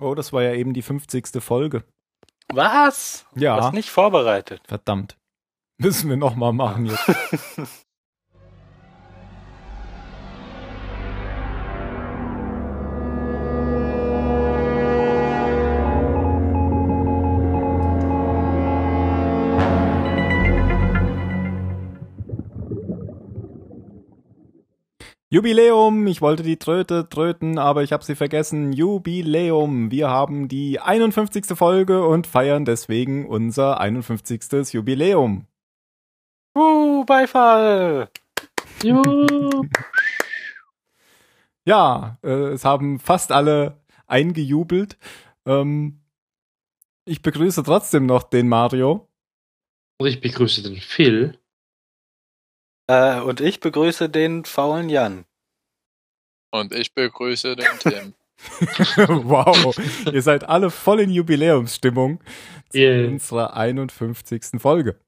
Oh, das war ja eben die 50. Folge. Was? Ja. Was nicht vorbereitet. Verdammt. Müssen wir nochmal machen jetzt. Jubiläum, ich wollte die Tröte tröten, aber ich habe sie vergessen. Jubiläum, wir haben die 51. Folge und feiern deswegen unser 51. Jubiläum. Uh, Beifall! Juhu. Ja, äh, es haben fast alle eingejubelt. Ähm, ich begrüße trotzdem noch den Mario. Und ich begrüße den Phil. Äh, und ich begrüße den faulen Jan. Und ich begrüße den Tim. wow, ihr seid alle voll in Jubiläumsstimmung zu Yeah. unserer 51. Folge.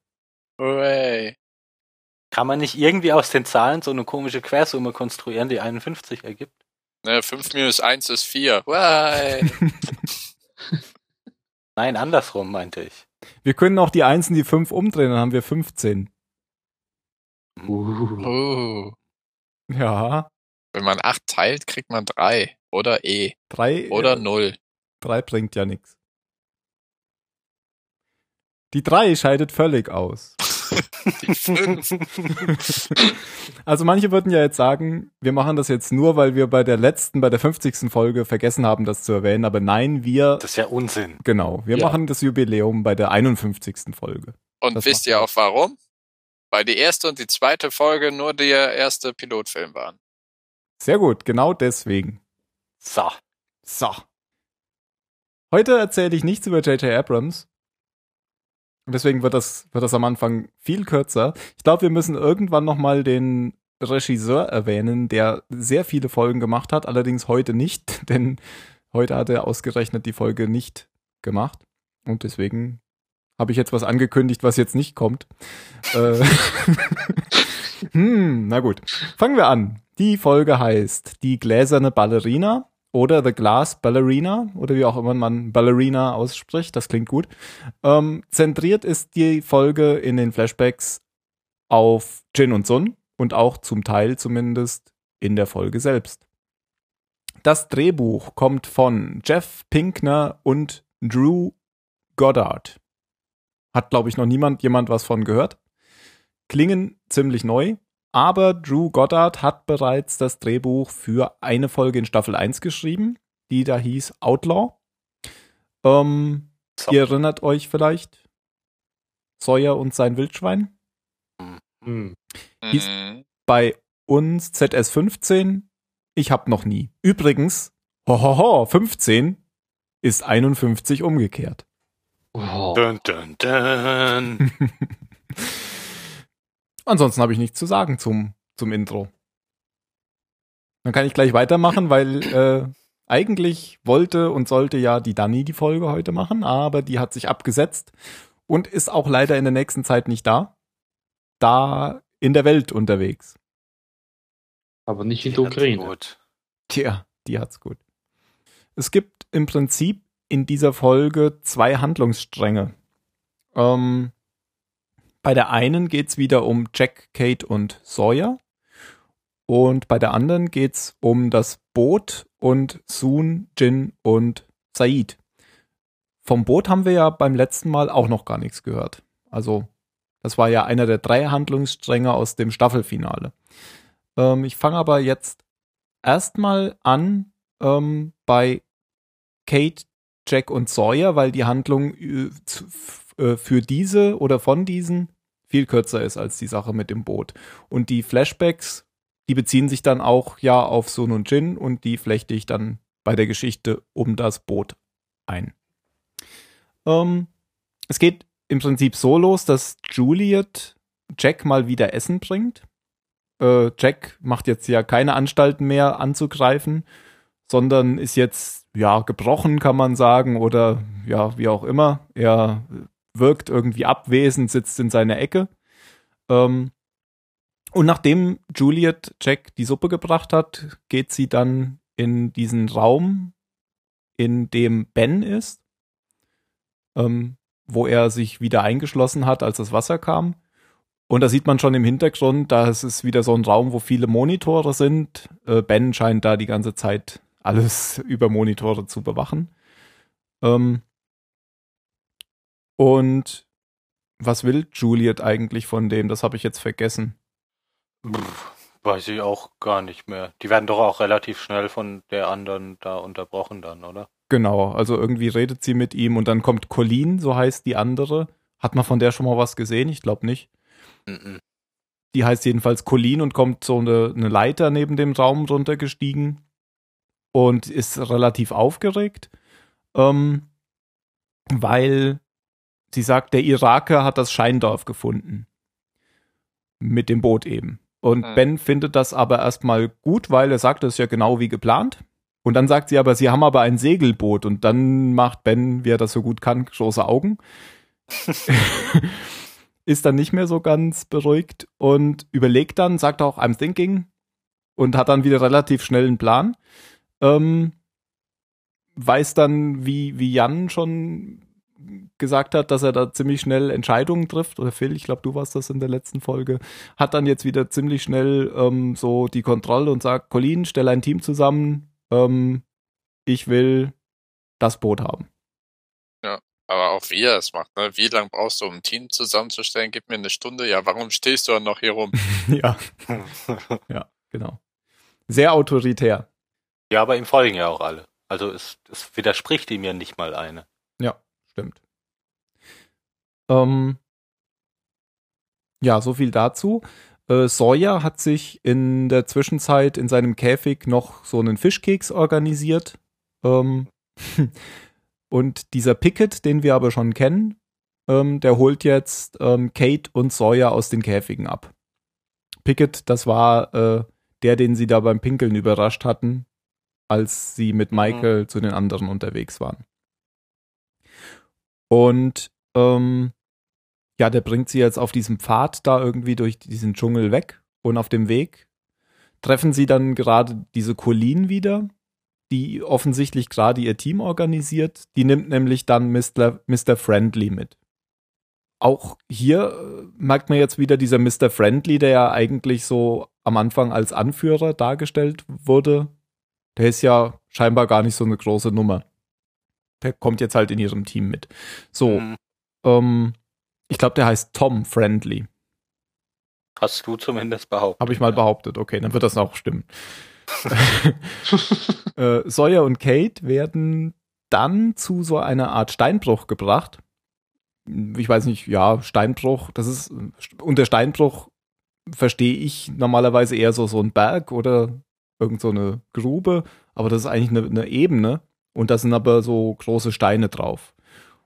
Hooray. Kann man nicht irgendwie aus den Zahlen so eine komische Quersumme konstruieren, die 51 ergibt? Ne, 5 minus 1 ist 4. Way. Nein, andersrum meinte ich. Wir können auch die Einsen die 5 umdrehen, dann haben wir 15. Uh. Uh. Ja, Wenn man 8 teilt, kriegt man 3. Oder E. drei, Oder äh, 0. drei bringt ja nichts. Die 3 scheidet völlig aus. Die 5. Also manche würden ja jetzt sagen, wir machen das jetzt nur, weil wir bei der letzten, bei der 50. Folge vergessen haben, das zu erwähnen. Aber nein, wir, Das ist ja Unsinn. genau, wir Ja. machen das Jubiläum bei der 51. Folge. Und Das wisst ihr auch warum? Weil die erste und die zweite Folge nur der erste Pilotfilm waren. Sehr gut, genau deswegen. So. So. Heute erzähle ich nichts über J.J. Abrams. Und deswegen wird das, wird das am Anfang viel kürzer. Ich glaube, wir müssen irgendwann nochmal den Regisseur erwähnen, der sehr viele Folgen gemacht hat, allerdings heute nicht, denn heute hat er ausgerechnet die Folge nicht gemacht. Und deswegen habe ich jetzt was angekündigt, was jetzt nicht kommt. äh, hm, na gut. Fangen wir an. Die Folge heißt Die gläserne Ballerina oder The Glass Ballerina oder wie auch immer man Ballerina ausspricht. Das klingt gut. Ähm, zentriert ist die Folge in den Flashbacks auf Jin und Sun und auch zum Teil zumindest in der Folge selbst. Das Drehbuch kommt von Jeff Pinkner und Drew Goddard. Hat, glaube ich, noch niemand jemand was von gehört. Klingen ziemlich neu, aber Drew Goddard hat bereits das Drehbuch für eine Folge in Staffel 1 geschrieben, die da hieß Outlaw. Ähm, so. Ihr erinnert euch vielleicht Sawyer und sein Wildschwein? Hm. Hieß- Mhm. Bei uns ZS15, ich hab noch nie. Übrigens, hohoho, 15 ist 51 umgekehrt. Oh. Dun, dun, dun. Ansonsten habe ich nichts zu sagen zum, zum Intro. Dann kann ich gleich weitermachen, weil äh, eigentlich wollte und sollte ja die Dani die Folge heute machen, aber die hat sich abgesetzt und ist auch leider in der nächsten Zeit nicht da. Da in der Welt unterwegs. Aber nicht in der Ukraine. Tja, die hat's gut. Es gibt im Prinzip in dieser Folge zwei Handlungsstränge. Ähm, bei der einen geht's wieder um Jack, Kate und Sawyer. Und bei der anderen geht's um das Boot und Soon, Jin und Said. Vom Boot haben wir ja beim letzten Mal auch noch gar nichts gehört. Also, das war ja einer der drei Handlungsstränge aus dem Staffelfinale. Ähm, ich fange aber jetzt erstmal an ähm, bei Kate, Jack und Sawyer, weil die Handlung äh, äh, für diese oder von diesen viel kürzer ist als die Sache mit dem Boot. Und die Flashbacks, die beziehen sich dann auch ja auf Sun und Jin und die flechte ich dann bei der Geschichte um das Boot ein. Ähm, es geht im Prinzip so los, dass Juliet Jack mal wieder Essen bringt äh, Jack macht jetzt ja keine Anstalten mehr anzugreifen, sondern ist jetzt ja gebrochen, kann man sagen, oder ja, wie auch immer. Er wirkt irgendwie abwesend, sitzt in seiner Ecke. Ähm, und nachdem Juliet Jack die Suppe gebracht hat, geht sie dann in diesen Raum, in dem Ben ist, ähm, wo er sich wieder eingeschlossen hat, als das Wasser kam. Und da sieht man schon im Hintergrund, da ist es wieder so ein Raum, wo viele Monitore sind. Äh, ben scheint da die ganze Zeit alles über Monitore zu bewachen. Ähm, und was will Juliet eigentlich von dem? Das habe ich jetzt vergessen. Weiß ich auch gar nicht mehr. Die werden doch auch relativ schnell von der anderen da unterbrochen dann, oder? Genau, also irgendwie redet sie mit ihm und dann kommt Colleen, so heißt die andere. Hat man von der schon mal was gesehen? Ich glaube nicht. Mhm. Die heißt jedenfalls Colleen und kommt so eine, eine Leiter neben dem Raum runtergestiegen und ist relativ aufgeregt, ähm, weil sie sagt, der Iraker hat das Scheindorf gefunden. Mit dem Boot eben. Und Mhm. Ben findet das aber erstmal gut, weil er sagt, das ist ja genau wie geplant. Und dann sagt sie aber, sie haben aber ein Segelboot. Und dann macht Ben, wie er das so gut kann, große Augen. ist dann nicht mehr so ganz beruhigt und überlegt dann, sagt auch, I'm thinking und hat dann wieder relativ schnell einen Plan. Ähm, weiß dann, wie, wie Jan schon gesagt hat, dass er da ziemlich schnell Entscheidungen trifft, oder Phil, ich glaube, du warst das in der letzten Folge, hat dann jetzt wieder ziemlich schnell ähm, so die Kontrolle und sagt, Colin, stell ein Team zusammen, ähm, ich will das Boot haben. Aber auch wie er es macht, ne? Wie lange brauchst du, um ein Team zusammenzustellen? Gib mir eine Stunde. Ja, warum stehst du dann noch hier rum? ja, ja, genau. Sehr autoritär. Ja, aber ihm folgen ja auch alle. Also es, es widerspricht ihm ja nicht mal eine. Ja, stimmt. Ähm, ja, so viel dazu. Äh, Sawyer hat sich in der Zwischenzeit in seinem Käfig noch so einen Fischkeks organisiert. Ähm, und dieser Pickett, den wir aber schon kennen, ähm, der holt jetzt ähm, Kate und Sawyer aus den Käfigen ab. Pickett, das war äh, der, den sie da beim Pinkeln überrascht hatten, als sie mit Michael zu den anderen unterwegs waren. Und ähm, ja, der bringt sie jetzt auf diesem Pfad da irgendwie durch diesen Dschungel weg. Und auf dem Weg treffen sie dann gerade diese Colleen wieder, die offensichtlich gerade ihr Team organisiert. Die nimmt nämlich dann Mr. Mr. Friendly mit. Auch hier äh, merkt man jetzt wieder dieser Mr. Friendly, der ja eigentlich so am Anfang als Anführer dargestellt wurde. Der ist ja scheinbar gar nicht so eine große Nummer. Der kommt jetzt halt in ihrem Team mit. So, Hm, ähm, ich glaube, der heißt Tom Friendly. Hast du zumindest behauptet. Habe ich mal behauptet. Okay, dann wird das auch stimmen. äh, Sawyer und Kate werden dann zu so einer Art Steinbruch gebracht. Ich weiß nicht, ja, Steinbruch, das ist, unter Steinbruch verstehe ich normalerweise eher so, so ein Berg oder irgend so eine Grube, aber das ist eigentlich eine, eine Ebene und da sind aber so große Steine drauf.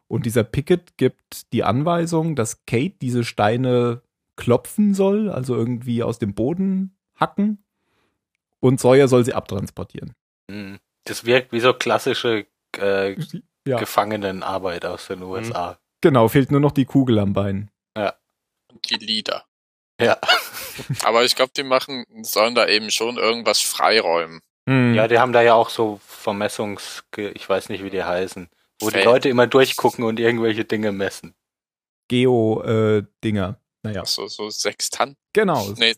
Und dieser Pickett gibt die Anweisung, dass Kate diese Steine klopfen soll, also irgendwie aus dem Boden hacken und Sawyer soll sie abtransportieren. Hm, Das wirkt wie so klassische äh, Ja. Gefangenenarbeit aus den USA. Genau, fehlt nur noch die Kugel am Bein. Und die Lieder. Ja. Aber ich glaube, die machen, sollen da eben schon irgendwas freiräumen. Mhm. ja, die haben da ja auch so Vermessungs, ich weiß nicht, wie die heißen, wo die Feld. Leute immer durchgucken und irgendwelche Dinge messen. Geo-Dinger. naja, So, so Sextant. genau. das Nee,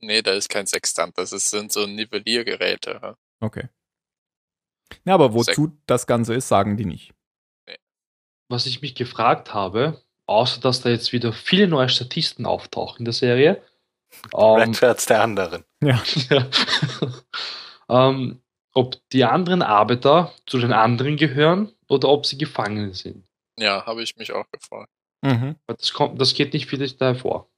nee, da ist kein Sextant. Das ist, sind so Nivelliergeräte. ja. Okay. Ja, aber wozu das Ganze ist, sagen die nicht. Was ich mich gefragt habe, außer dass da jetzt wieder viele neue Statisten auftauchen in der Serie, ähm, Redshirts der anderen. Ja. ja, ähm, ob die anderen Arbeiter zu den anderen gehören oder ob sie Gefangene sind. Ja, habe ich mich auch gefragt. Mhm. Das, kommt, das geht nicht viel da hervor.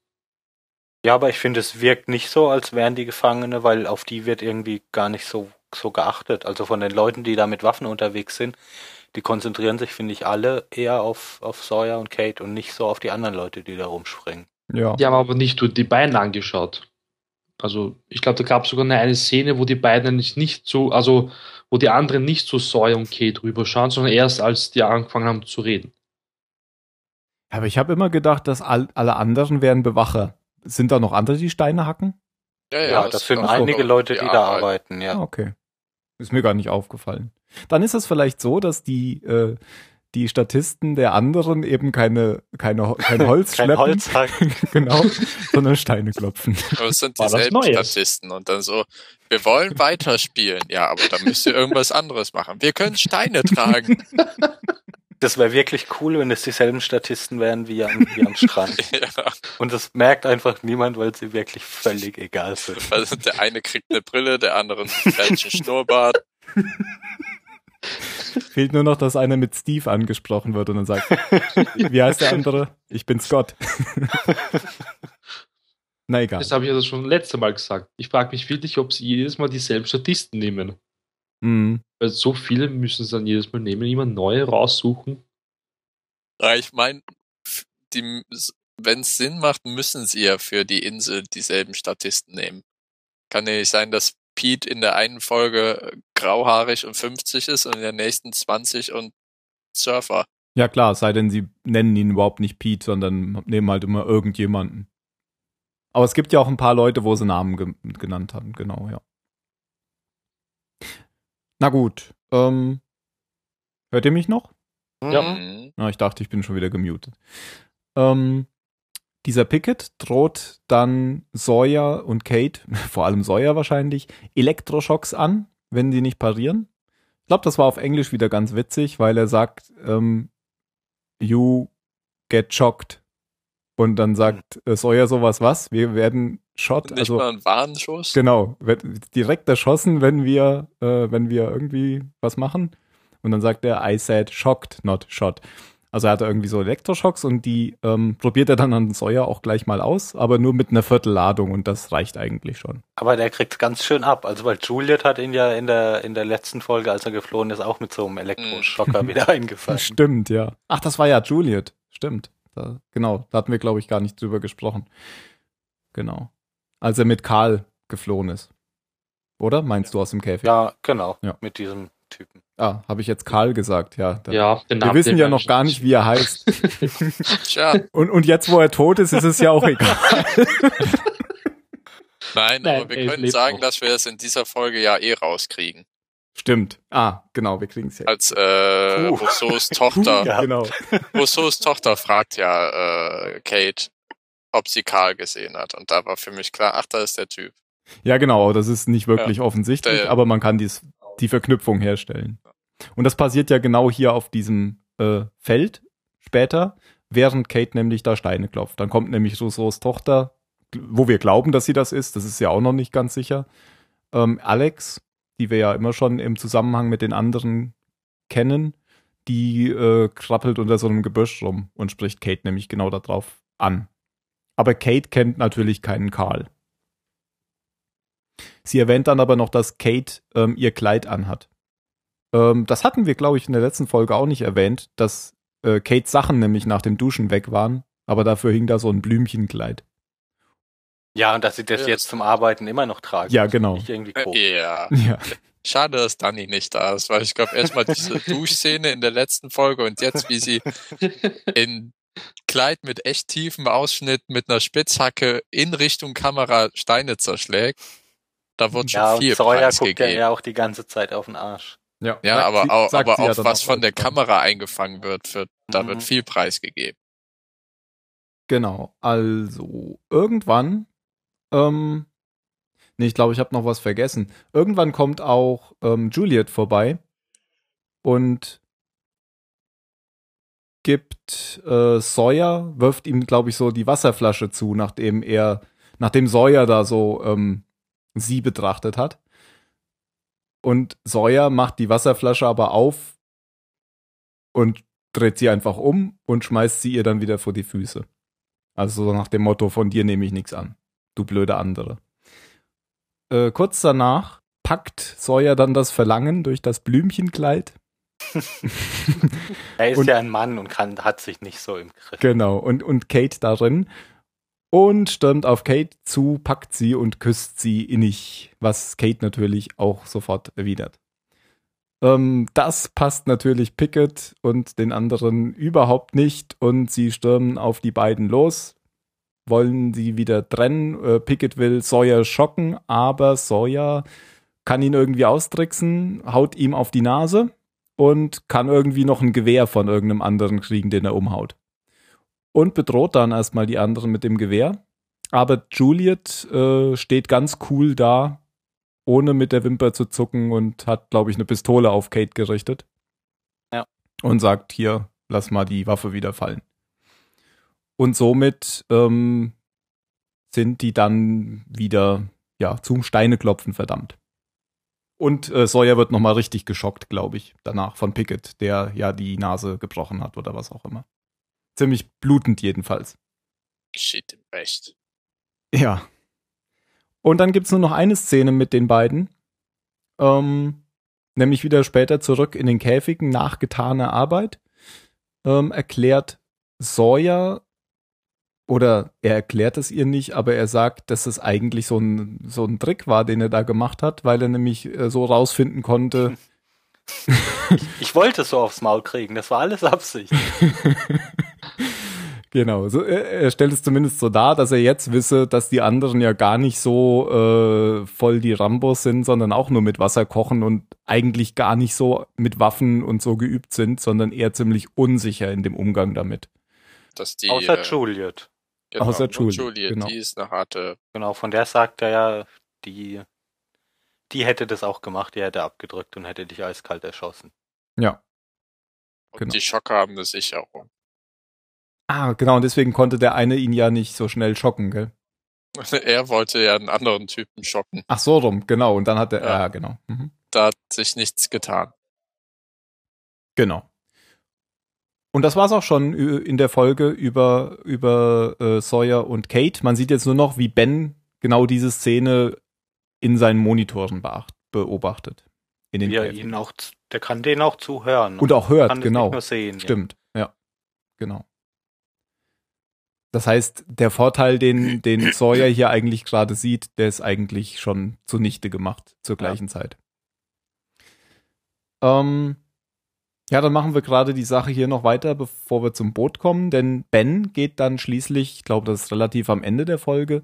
Ja, aber ich finde, es wirkt nicht so, als wären die Gefangene, weil auf die wird irgendwie gar nicht so, so geachtet. Also von den Leuten, die da mit Waffen unterwegs sind, die konzentrieren sich, finde ich, alle eher auf, auf Sawyer und Kate und nicht so auf die anderen Leute, die da rumspringen. Ja. Die haben aber nicht nur die beiden angeschaut. Also ich glaube, da gab es sogar eine, eine Szene, wo die beiden nicht, nicht so, also wo die anderen nicht zu Sawyer und Kate rüberschauen, sondern erst als die angefangen haben zu reden. Aber ich habe immer gedacht, dass all, alle anderen wären Bewacher. Sind da noch andere, die Steine hacken? Ja, das sind auch einige so Leute, die da Arbeit. arbeiten, Ah, ja. okay. Ist mir gar nicht aufgefallen. Dann ist es vielleicht so, dass die, äh, die Statisten der anderen eben keine, keine, kein Holz Kein schleppen, Holz genau, sondern Steine klopfen. Aber es sind dieselben? Statisten und dann so, wir wollen weiterspielen. Ja, aber dann müsst ihr irgendwas anderes machen. Wir können Steine tragen. Das wäre wirklich cool, wenn es dieselben Statisten wären wie am, wie am Strand. ja, Und das merkt einfach niemand, weil sie wirklich völlig egal sind. also der eine kriegt eine Brille, der andere einen falschen Schnurrbart. Fehlt nur noch, dass einer mit Steve angesprochen wird und dann sagt, wie heißt der andere? Ich bin Scott. Na egal. Das habe ich ja schon letzte Mal gesagt. Ich frage mich wirklich, ob sie jedes Mal dieselben Statisten nehmen. Mhm. Weil so viele müssen sie dann jedes Mal nehmen, immer neue raussuchen. Ja, ich meine, wenn es Sinn macht, müssen sie ja für die Insel dieselben Statisten nehmen. Kann ja nicht sein, dass Pete in der einen Folge grauhaarig und 50 ist und in der nächsten 20 und Surfer. Ja klar, es sei denn, sie nennen ihn überhaupt nicht Pete, sondern nehmen halt immer irgendjemanden. Aber es gibt ja auch ein paar Leute, wo sie Namen ge genannt haben, genau, ja. Na gut, ähm, hört ihr mich noch? Ja. Mhm. Na, ich dachte, ich bin schon wieder gemutet. Ähm, dieser Pickett droht dann Sawyer und Kate, vor allem Sawyer wahrscheinlich, Elektroschocks an, wenn die nicht parieren. Ich glaube, das war auf Englisch wieder ganz witzig, weil er sagt, ähm, you get shocked. Und dann sagt äh, Sawyer sowas, was? Wir werden shot, Nicht also mal ein Warnschuss. Genau, wird direkt erschossen, wenn wir, äh, wenn wir irgendwie was machen. Und dann sagt er, I said shocked, not shot. Also er hat irgendwie so Elektroschocks und die ähm, probiert er dann an Sawyer auch gleich mal aus, aber nur mit einer Viertelladung und das reicht eigentlich schon. Aber der kriegt ganz schön ab. Also weil Juliet hat ihn ja in der, in der letzten Folge, als er geflohen ist, auch mit so einem Elektroschocker wieder eingefangen. Stimmt, ja. Ach, das war ja Juliet. Stimmt. Da, genau, da hatten wir, glaube ich, gar nicht drüber gesprochen. Genau. Als er mit Karl geflohen ist. Oder? Meinst du aus dem Käfig? Ja, genau. Ja. Mit diesem Typen. Ah, habe ich jetzt Karl gesagt, ja. Ja, den wir Namen wissen den ja noch gar nicht, wie er heißt. Tja, Und, und jetzt, wo er tot ist, ist es ja auch egal. nein, Nein, aber wir können sagen, noch. dass wir es in dieser Folge ja eh rauskriegen. Stimmt. Ah, genau, wir kriegen es ja. Als äh. Rousseaus Tochter, Ja. Genau. Rousseaus Tochter fragt ja äh, Kate, ob sie Karl gesehen hat. Und da war für mich klar, ach, da ist der Typ. Ja, genau, das ist nicht wirklich offensichtlich, Der- aber man kann dies, die Verknüpfung herstellen. Und das passiert ja genau hier auf diesem äh, Feld später, während Kate nämlich da Steine klopft. Dann kommt nämlich Rousseaus Tochter, wo wir glauben, dass sie das ist, das ist ja auch noch nicht ganz sicher. Ähm, Alex, die wir ja immer schon im Zusammenhang mit den anderen kennen, die äh, krabbelt unter so einem Gebüsch rum und spricht Kate nämlich genau darauf an. Aber Kate kennt natürlich keinen Karl. Sie erwähnt dann aber noch, dass Kate ähm, ihr Kleid anhat. Ähm, das hatten wir, glaube ich, in der letzten Folge auch nicht erwähnt, dass äh, Kates Sachen nämlich nach dem Duschen weg waren, aber dafür hing da so ein Blümchenkleid. Ja, und dass sie das Ja, jetzt zum Arbeiten immer noch tragen. Ja, genau. Äh. Ja. Ja, Schade, dass Dani nicht da ist, weil ich glaube, erstmal diese Duschszene in der letzten Folge und jetzt, wie sie in Kleid mit echt tiefem Ausschnitt mit einer Spitzhacke in Richtung Kamera Steine zerschlägt, da wird schon Ja, viel Sawyer Preis guckt ja, gegeben. ja auch die ganze Zeit auf den Arsch. ja. Ja, Sagt aber sie- auch, aber ja auch dann was von der. Kamera eingefangen wird, wird da Mhm. wird viel Preis gegeben. Genau, also irgendwann, ähm, nee, ich glaube, ich habe noch was vergessen. Irgendwann kommt auch ähm, Juliet vorbei und gibt äh, Sawyer, wirft ihm, glaube ich, so die Wasserflasche zu, nachdem er, nachdem Sawyer da so ähm, sie betrachtet hat. Und Sawyer macht die Wasserflasche aber auf und dreht sie einfach um und schmeißt sie ihr dann wieder vor die Füße. Also so nach dem Motto, von dir nehme ich nichts an. Du blöde andere. Äh, kurz danach packt Sawyer dann das Verlangen durch das Blümchenkleid. Er ist Und- ja ein Mann und kann, hat sich nicht so im Griff. Genau, und, und Kate darin. Und stürmt auf Kate zu, packt sie und küsst sie innig, was Kate natürlich auch sofort erwidert. Ähm, das passt natürlich Pickett und den anderen überhaupt nicht und sie stürmen auf die beiden los, wollen sie wieder trennen. Äh, Pickett will Sawyer schocken, aber Sawyer kann ihn irgendwie austricksen, haut ihm auf die Nase und kann irgendwie noch ein Gewehr von irgendeinem anderen kriegen, den er umhaut. Und bedroht dann erstmal die anderen mit dem Gewehr. Aber Juliet äh, steht ganz cool da, ohne mit der Wimper zu zucken und hat, glaube ich, eine Pistole auf Kate gerichtet. Ja. Und sagt, hier, lass mal die Waffe wieder fallen. Und somit ähm, sind die dann wieder ja, zum Steineklopfen verdammt. Und äh, Sawyer wird nochmal richtig geschockt, glaube ich, danach von Pickett, der ja die Nase gebrochen hat oder was auch immer. Ziemlich blutend jedenfalls. Shit im Recht. Ja. Und dann gibt's nur noch eine Szene mit den beiden. Ähm, nämlich wieder später zurück in den Käfigen nach getaner Arbeit. Ähm, erklärt Sawyer oder er erklärt es ihr nicht, aber er sagt, dass es eigentlich so ein, so ein Trick war, den er da gemacht hat, weil er nämlich äh, so rausfinden konnte. Ich wollte es so aufs Maul kriegen, das war alles Absicht. genau, so, er, er stellt es zumindest so dar, dass er jetzt wisse, dass die anderen ja gar nicht so äh, voll die Rambos sind, sondern auch nur mit Wasser kochen und eigentlich gar nicht so mit Waffen und so geübt sind, sondern eher ziemlich unsicher in dem Umgang damit. Dass die, Außer äh, Juliet. genau, außer Juliet, Juliet, genau. die ist eine harte. Genau, von der sagt er ja, die, die hätte das auch gemacht, die hätte abgedrückt und hätte dich eiskalt erschossen. Ja. Und Genau. die Schocker haben eine Sicherung. Ah, genau, und deswegen konnte der eine ihn ja nicht so schnell schocken, gell? er wollte ja einen anderen Typen schocken. Ach so rum, genau. Und dann hat er, Ja. ja, genau. Mhm. Da hat sich nichts getan. Genau. Und das war's auch schon in der Folge über, über äh, Sawyer und Kate. Man sieht jetzt nur noch, wie Ben genau diese Szene in seinen Monitoren beacht, beobachtet. In den Wie er ihn auch, der kann den auch zuhören. Und auch hört, kann genau. Nicht nur sehen, Stimmt, ja. Genau. Das heißt, der Vorteil, den, den Sawyer hier eigentlich gerade sieht, der ist eigentlich schon zunichte gemacht zur Ja. gleichen Zeit. Ähm, ja, dann machen wir gerade die Sache hier noch weiter, bevor wir zum Boot kommen, denn Ben geht dann schließlich, ich glaube, das ist relativ am Ende der Folge,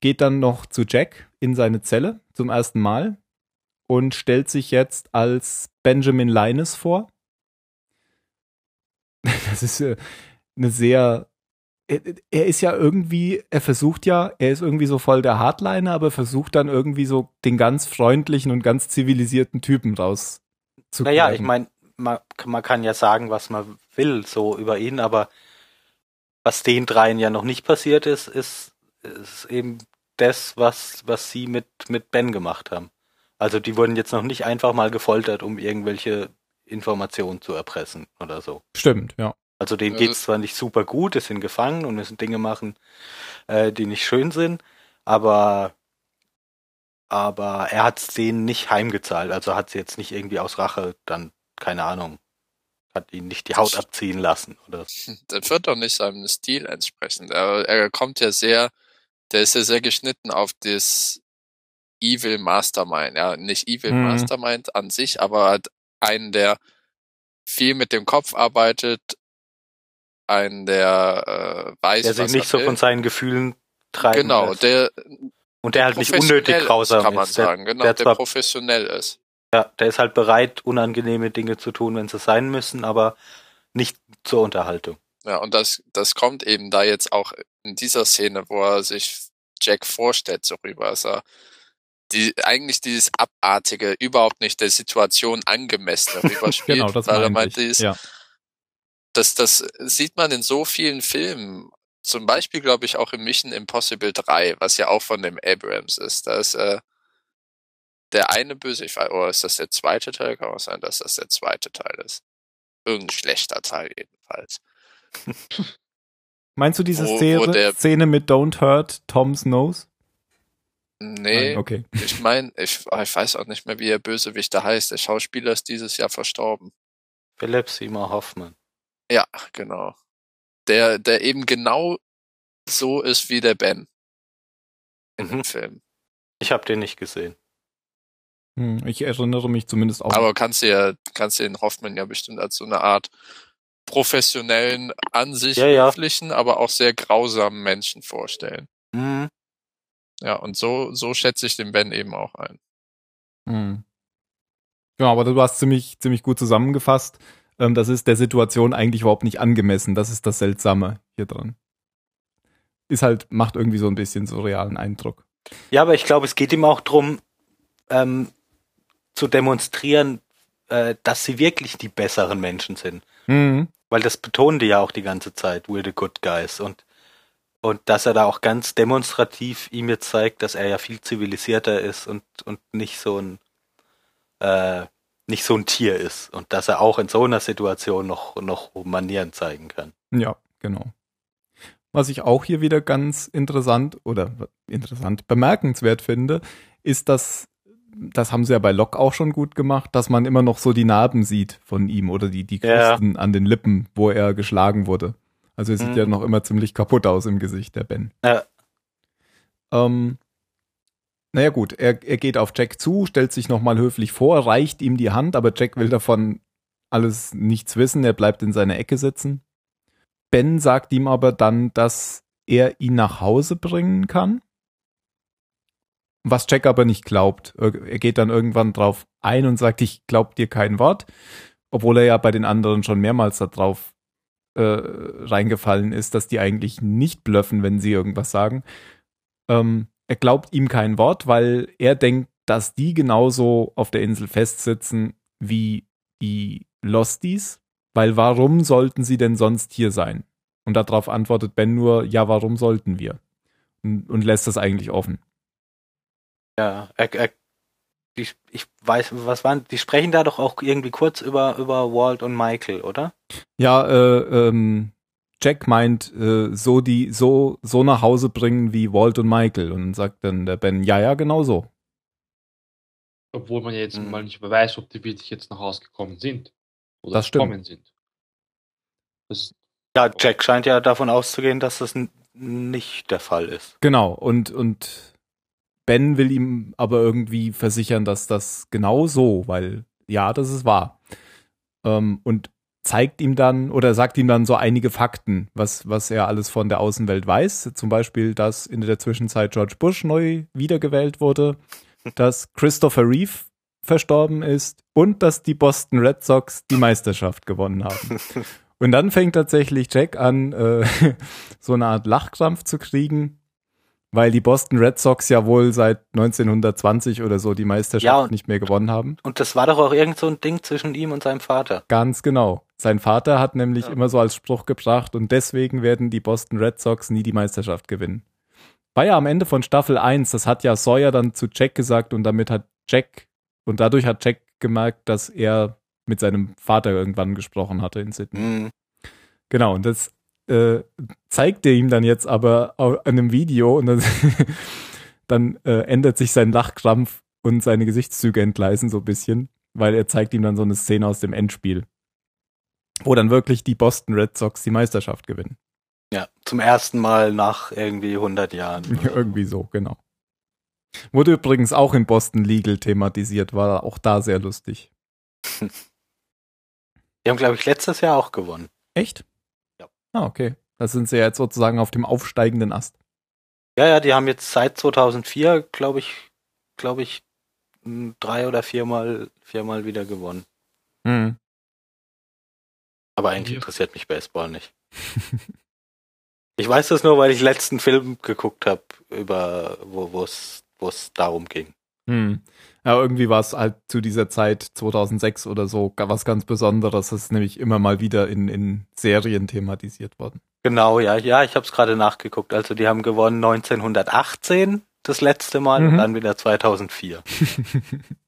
geht dann noch zu Jack in seine Zelle zum ersten Mal und stellt sich jetzt als Benjamin Linus vor. Das ist äh, eine sehr. Er, er ist ja irgendwie, er versucht ja, er ist irgendwie so voll der Hardliner, aber versucht dann irgendwie so den ganz freundlichen und ganz zivilisierten Typen raus zu Naja, ich meine, man, man kann ja sagen, was man will, so über ihn, aber was den dreien ja noch nicht passiert ist, ist, ist eben das, was, was sie mit, mit Ben gemacht haben. Also die wurden jetzt noch nicht einfach mal gefoltert, um irgendwelche Informationen zu erpressen oder so. Stimmt, ja. Also denen Ja, geht's zwar nicht super gut, es sind gefangen und müssen Dinge machen, äh, die nicht schön sind, aber aber er hat's denen nicht heimgezahlt, also hat sie jetzt nicht irgendwie aus Rache dann, keine Ahnung, hat ihn nicht die Haut abziehen lassen oder Das wird doch nicht seinem Stil entsprechen. Er, er kommt ja sehr, der ist ja sehr geschnitten auf das Evil Mastermind. Ja, nicht Evil Mhm. Mastermind an sich, aber halt einen, der viel mit dem Kopf arbeitet, einen, der äh, weiß, der sich was nicht er so will. von seinen Gefühlen treiben Genau, lässt. der und der halt nicht unnötig ist, grausam kann man ist. Der, sagen. Genau, der der, zwar- professionell ist. ja, der ist halt bereit, unangenehme Dinge zu tun, wenn sie sein müssen, aber nicht zur Unterhaltung. Ja, und das, das kommt eben da jetzt auch in dieser Szene, wo er sich Jack vorstellt, so rüber, dass er die, eigentlich dieses Abartige, überhaupt nicht der Situation angemessene rüberspielt, Genau, das weil er meinte meint, ich. dieses, Ja. Das, das sieht man in so vielen Filmen. Zum Beispiel, glaube ich, auch in Mission Impossible 3, was ja auch von dem Abrams ist. Da ist äh, der eine böse, ich weiß, oder ist das der zweite Teil? Kann auch sein, dass das der zweite Teil ist. Irgendein schlechter Teil jedenfalls. Meinst du diese Wo- wo Szene, der- Szene mit Don't Hurt Tom's Nose? Nee, Nein, okay. ich meine, ich, ich weiß auch nicht mehr, wie der Bösewicht da heißt. Der Schauspieler ist dieses Jahr verstorben. Philipp Seymour Hoffman. Ja, genau. Der, der eben genau so ist wie der Ben in dem Mhm. Film. Ich habe den nicht gesehen. Hm, ich erinnere mich zumindest auch. Aber kannst du ja, kannst du den Hoffmann ja bestimmt als so eine Art professionellen, an sich Ja, ja. höflichen, aber auch sehr grausamen Menschen vorstellen. Mhm. Ja, und so, so schätze ich den Ben eben auch ein. Hm. Ja, aber du hast ziemlich, ziemlich gut zusammengefasst. Ähm, das ist der Situation eigentlich überhaupt nicht angemessen. Das ist das Seltsame hier dran. Ist halt, macht irgendwie so ein bisschen surrealen Eindruck. Ja, aber ich glaube, es geht ihm auch drum, ähm, zu demonstrieren, äh, dass sie wirklich die besseren Menschen sind. Mhm. Weil das betonen die ja auch die ganze Zeit, we're the good guys. Und, und dass er da auch ganz demonstrativ ihm jetzt zeigt, dass er ja viel zivilisierter ist und, und nicht so ein, äh, nicht so ein Tier ist. Und dass er auch in so einer Situation noch, noch Manieren zeigen kann. Ja, genau. Was ich auch hier wieder ganz interessant oder interessant bemerkenswert finde, ist, dass das haben sie ja bei Locke auch schon gut gemacht, dass man immer noch so die Narben sieht von ihm oder die, die Krusten ja. an den Lippen, wo er geschlagen wurde. Also er sieht mhm. ja noch immer ziemlich kaputt aus im Gesicht, der Ben. Ja. Ähm, naja gut, er, er geht auf Jack zu, stellt sich nochmal höflich vor, reicht ihm die Hand, aber Jack will davon alles nichts wissen, er bleibt in seiner Ecke sitzen. Ben sagt ihm aber dann, dass er ihn nach Hause bringen kann was Jack aber nicht glaubt. Er geht dann irgendwann drauf ein und sagt, ich glaub dir kein Wort, obwohl er ja bei den anderen schon mehrmals darauf äh, reingefallen ist, dass die eigentlich nicht blöffen, wenn sie irgendwas sagen. Ähm, er glaubt ihm kein Wort, weil er denkt, dass die genauso auf der Insel festsitzen wie die Losties, weil warum sollten sie denn sonst hier sein? Und darauf antwortet Ben nur, ja, warum sollten wir? Und, und lässt das eigentlich offen. Ja, er, er, die, ich weiß, was waren, die sprechen da doch auch irgendwie kurz über, über Walt und Michael, oder? Ja, äh, ähm, Jack meint, äh, so die, so, so nach Hause bringen wie Walt und Michael. Und dann sagt dann der Ben, ja, ja, genau so. Obwohl man ja jetzt mhm. mal nicht weiß, ob die wirklich jetzt nach Hause gekommen sind. Oder das stimmt. gekommen sind. Das ja, Jack scheint ja davon auszugehen, dass das nicht der Fall ist. Genau, und, und Ben will ihm aber irgendwie versichern, dass das genau so, weil ja, das ist wahr. Ähm, und zeigt ihm dann oder sagt ihm dann so einige Fakten, was, was er alles von der Außenwelt weiß. Zum Beispiel, dass in der Zwischenzeit George Bush neu wiedergewählt wurde, dass Christopher Reeve verstorben ist und dass die Boston Red Sox die Meisterschaft gewonnen haben. Und dann fängt tatsächlich Jack an, äh, so eine Art Lachkrampf zu kriegen weil die Boston Red Sox ja wohl seit 1920 oder so die Meisterschaft ja, und, nicht mehr gewonnen haben. Und das war doch auch irgend so ein Ding zwischen ihm und seinem Vater. Ganz genau. Sein Vater hat nämlich ja. immer so als Spruch gebracht und deswegen werden die Boston Red Sox nie die Meisterschaft gewinnen. War ja am Ende von Staffel 1, das hat ja Sawyer dann zu Jack gesagt und damit hat Jack und dadurch hat Jack gemerkt, dass er mit seinem Vater irgendwann gesprochen hatte in Sydney. Mhm. Genau, und das äh, zeigt er ihm dann jetzt aber in einem Video und dann, dann äh, ändert sich sein Lachkrampf und seine Gesichtszüge entgleisen so ein bisschen, weil er zeigt ihm dann so eine Szene aus dem Endspiel, wo dann wirklich die Boston Red Sox die Meisterschaft gewinnen. Ja, zum ersten Mal nach irgendwie 100 Jahren. Ja, irgendwie so, genau. Wurde übrigens auch in Boston Legal thematisiert, war auch da sehr lustig. Die haben, glaube ich, letztes Jahr auch gewonnen. Echt? Ah, okay. Da sind sie ja jetzt sozusagen auf dem aufsteigenden Ast. Ja, ja, die haben jetzt seit 2004, glaube ich, glaube ich, drei oder viermal, viermal wieder gewonnen. Mhm. Aber eigentlich interessiert mich Baseball nicht. ich weiß das nur, weil ich letzten Film geguckt habe, über wo es wo es darum ging. Hm. Ja, irgendwie war es halt zu dieser Zeit 2006 oder so was ganz Besonderes. Das ist nämlich immer mal wieder in, in Serien thematisiert worden. Genau, ja, ja, ich habe es gerade nachgeguckt. Also die haben gewonnen 1918 das letzte Mal mhm. und dann wieder 2004.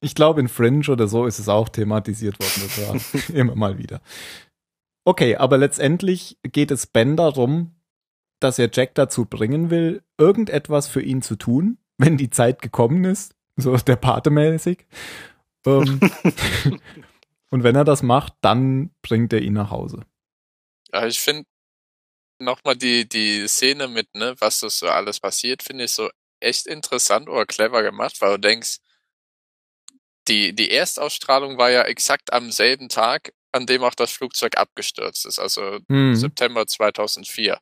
ich glaube, in Fringe oder so ist es auch thematisiert worden. Das war immer mal wieder. Okay, aber letztendlich geht es Ben darum, dass er Jack dazu bringen will, irgendetwas für ihn zu tun, wenn die Zeit gekommen ist, so der Pate mäßig. Ähm, und wenn er das macht, dann bringt er ihn nach Hause. Ja, ich finde nochmal die, die Szene mit, ne, was das so alles passiert, finde ich so echt interessant oder clever gemacht, weil du denkst, die, die Erstausstrahlung war ja exakt am selben Tag, an dem auch das Flugzeug abgestürzt ist, also mhm. September 2004.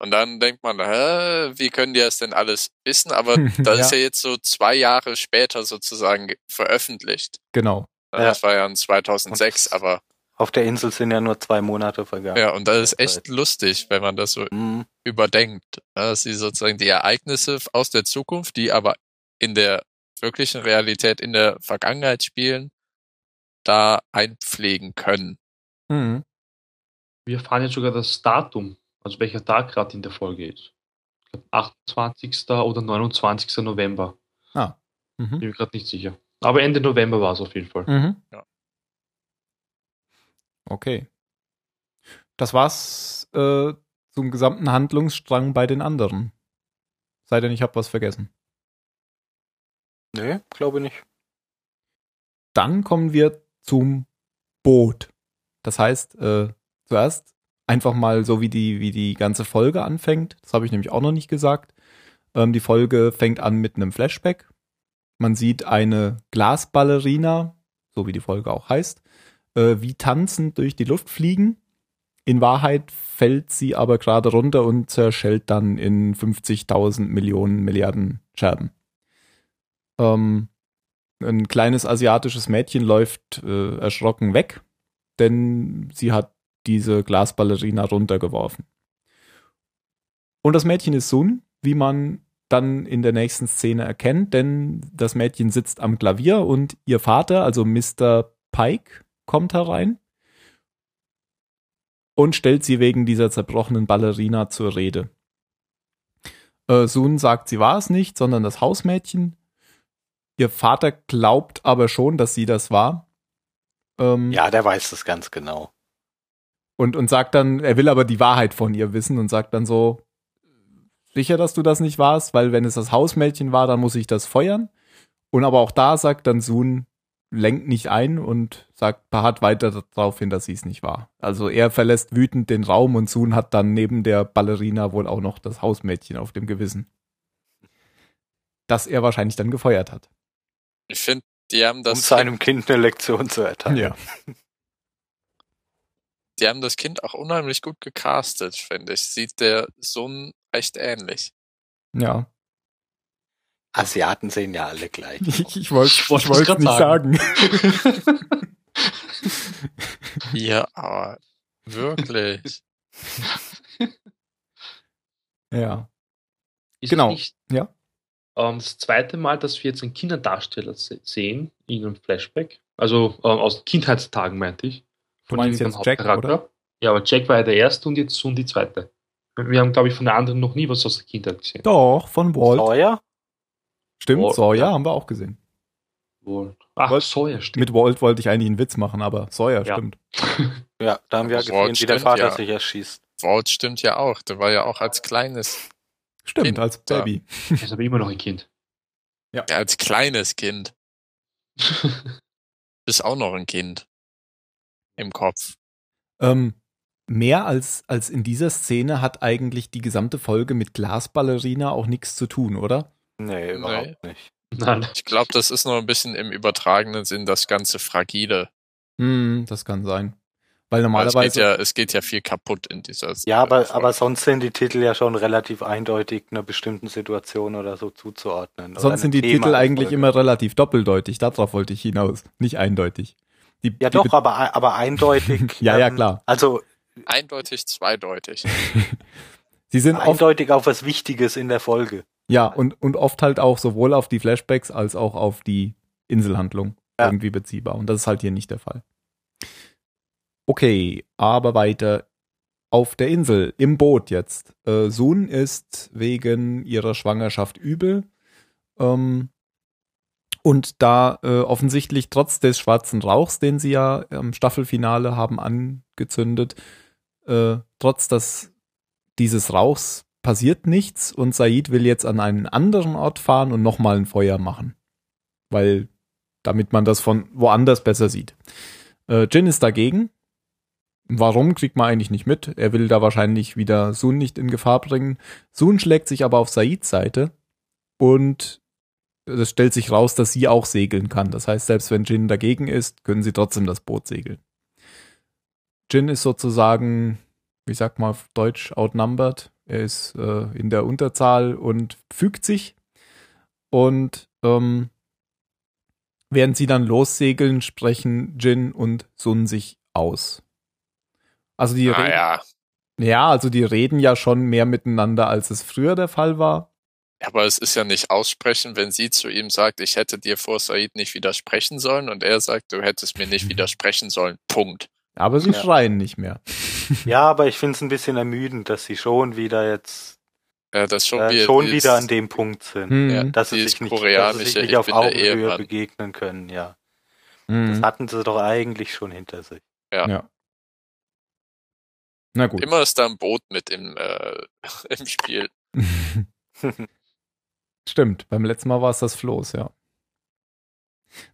Und dann denkt man, hä, wie können die das denn alles wissen? Aber das ist Ja. ja jetzt so zwei Jahre später sozusagen ge- veröffentlicht. Genau. Ja, Das war ja in 2006, Und- aber Auf der Insel sind ja nur zwei Monate vergangen. ja, und das ist echt lustig, wenn man das so Mhm. überdenkt. Ja, Dass sie sozusagen die Ereignisse aus der Zukunft, die aber in der wirklichen Realität in der Vergangenheit spielen, da einpflegen können. Mhm. Wir erfahren jetzt sogar das Datum, also welcher Tag gerade in der Folge ist. Ich glaube 28. oder 29. November. Ah. Bin Mhm. mir gerade nicht sicher. Aber Ende November war es auf jeden Fall. Mhm. Ja. Okay. Das war's äh, zum gesamten Handlungsstrang bei den anderen. Sei denn, ich habe was vergessen. Nee, glaube nicht. Dann kommen wir zum Boot. Das heißt, äh, zuerst einfach mal so wie die, wie die ganze Folge anfängt. Das habe ich nämlich auch noch nicht gesagt. Ähm, die Folge fängt an mit einem Flashback. Man sieht eine Glasballerina, so wie die Folge auch heißt, äh, wie tanzend durch die Luft fliegen. In Wahrheit fällt sie aber gerade runter und zerschellt dann in 50.000 Millionen Milliarden Scherben. Ähm, ein kleines asiatisches Mädchen läuft äh, erschrocken weg, denn sie hat diese Glasballerina runtergeworfen. Und das Mädchen ist Sun, wie man dann in der nächsten Szene erkennt, denn das Mädchen sitzt am Klavier und ihr Vater, also Mr. Pike, kommt herein und stellt sie wegen dieser zerbrochenen Ballerina zur Rede. Äh, Sun sagt, sie war es nicht, sondern das Hausmädchen. Ihr Vater glaubt aber schon, dass sie das war. Ähm, Ja, der weiß das ganz genau. und, und sagt dann, er will aber die Wahrheit von ihr wissen und sagt dann so, sicher, dass du das nicht warst, weil wenn es das Hausmädchen war, dann muss ich das feuern. Und aber auch da sagt dann Sun, lenkt nicht ein und sagt, beharrt weiter darauf hin, dass sie es nicht war. Also er verlässt wütend den Raum und Sun hat dann neben der Ballerina wohl auch noch das Hausmädchen auf dem Gewissen. Das er wahrscheinlich dann gefeuert hat. Ich finde, die haben um das seinem Kind eine Lektion zu erteilen. Ja. die haben das Kind auch unheimlich gut gecastet, finde ich. Sieht der Sohn recht ähnlich. Ja. Asiaten sehen ja alle gleich. Ich, ich wollte Ich ich wollte wollte es grad nicht sagen. sagen. Ja, aber wirklich. Ja. Ist Genau. Nicht, Ja. Ähm, das zweite Mal, dass wir jetzt einen Kinderdarsteller se sehen in einem Flashback. Also ähm, aus Kindheitstagen, meinte ich. Du meinst diesem jetzt Jack, Hauptcharakter. oder? Ja, aber Jack war ja der erste und jetzt Sun die zweite. Wir haben, glaube ich, von der anderen noch nie was aus der Kindheit gesehen. Doch, von Walt. Sawyer? Stimmt, Walt, Sawyer ja. haben wir auch gesehen. Wohl. Ach, Walt- Sawyer, stimmt. Mit Walt wollte ich eigentlich einen Witz machen, aber Sawyer Ja. stimmt. Ja, da haben wir ja gesehen, Wort wie der stimmt, Vater ja. sich erschießt. Walt stimmt ja auch. Der war ja auch als kleines, Stimmt, Kind, als ja. Baby. Er ist aber immer noch ein Kind. ja, als kleines Kind. Ist auch noch ein Kind. Im Kopf. Ähm, mehr als, als in dieser Szene hat eigentlich die gesamte Folge mit Glasballerina auch nichts zu tun, oder? Nee, überhaupt nicht. Nein. Ich glaube, das ist noch ein bisschen im übertragenen Sinn das ganze Fragile. Hm, das kann sein. Weil Weil es, normalerweise. geht ja, es geht ja viel kaputt in dieser Ja, aber, Folge. aber sonst sind die Titel ja schon relativ eindeutig einer bestimmten Situation oder so zuzuordnen. oder Sonst sind die Thema Titel eigentlich immer relativ doppeldeutig. Darauf wollte ich hinaus. Nicht eindeutig. Die, Ja die doch, Be- aber, aber eindeutig. Ja, ja, ähm, klar. Also Eindeutig, zweideutig. Sie sind oft, eindeutig auf was Wichtiges in der Folge. ja, und, und oft halt auch sowohl auf die Flashbacks als auch auf die Inselhandlung Ja. irgendwie beziehbar. Und das ist halt hier nicht der Fall. Okay, aber weiter auf der Insel, im Boot jetzt. Äh, Sun ist wegen ihrer Schwangerschaft übel. Ähm, und da äh, offensichtlich trotz des schwarzen Rauchs, den sie ja am Staffelfinale haben angezündet, äh, trotz des, dieses Rauchs passiert nichts und Said will jetzt an einen anderen Ort fahren und nochmal ein Feuer machen. Weil, damit man das von woanders besser sieht. Äh, Jin ist dagegen. Warum kriegt man eigentlich nicht mit? Er will da wahrscheinlich wieder Sun nicht in Gefahr bringen. Sun schlägt sich aber auf Saids Seite und es stellt sich raus, dass sie auch segeln kann. Das heißt, selbst wenn Jin dagegen ist, können sie trotzdem das Boot segeln. Jin ist sozusagen, wie sagt man auf Deutsch, outnumbered. Er ist äh, in der Unterzahl und fügt sich. Und ähm, während sie dann lossegeln, sprechen Jin und Sun sich aus. Also die reden, Naja, ja, also die reden ja schon mehr miteinander, als es früher der Fall war. aber es ist ja nicht aussprechen, wenn sie zu ihm sagt, ich hätte dir vor Said nicht widersprechen sollen und er sagt, du hättest mir nicht widersprechen sollen. Punkt. Aber sie Ja. schreien nicht mehr. Ja, aber ich finde es ein bisschen ermüdend, dass sie schon wieder jetzt Ja, das schon, äh, schon wie wieder an dem Punkt sind. Hm. Ja. Dass sie sich nicht, dass sie sich nicht ich auf Augenhöhe begegnen können, ja. Hm. Das hatten sie doch eigentlich schon hinter sich. Ja. Na gut. Immer ist da ein Boot mit im, äh, im Spiel. Stimmt, beim letzten Mal war es das Floß, ja.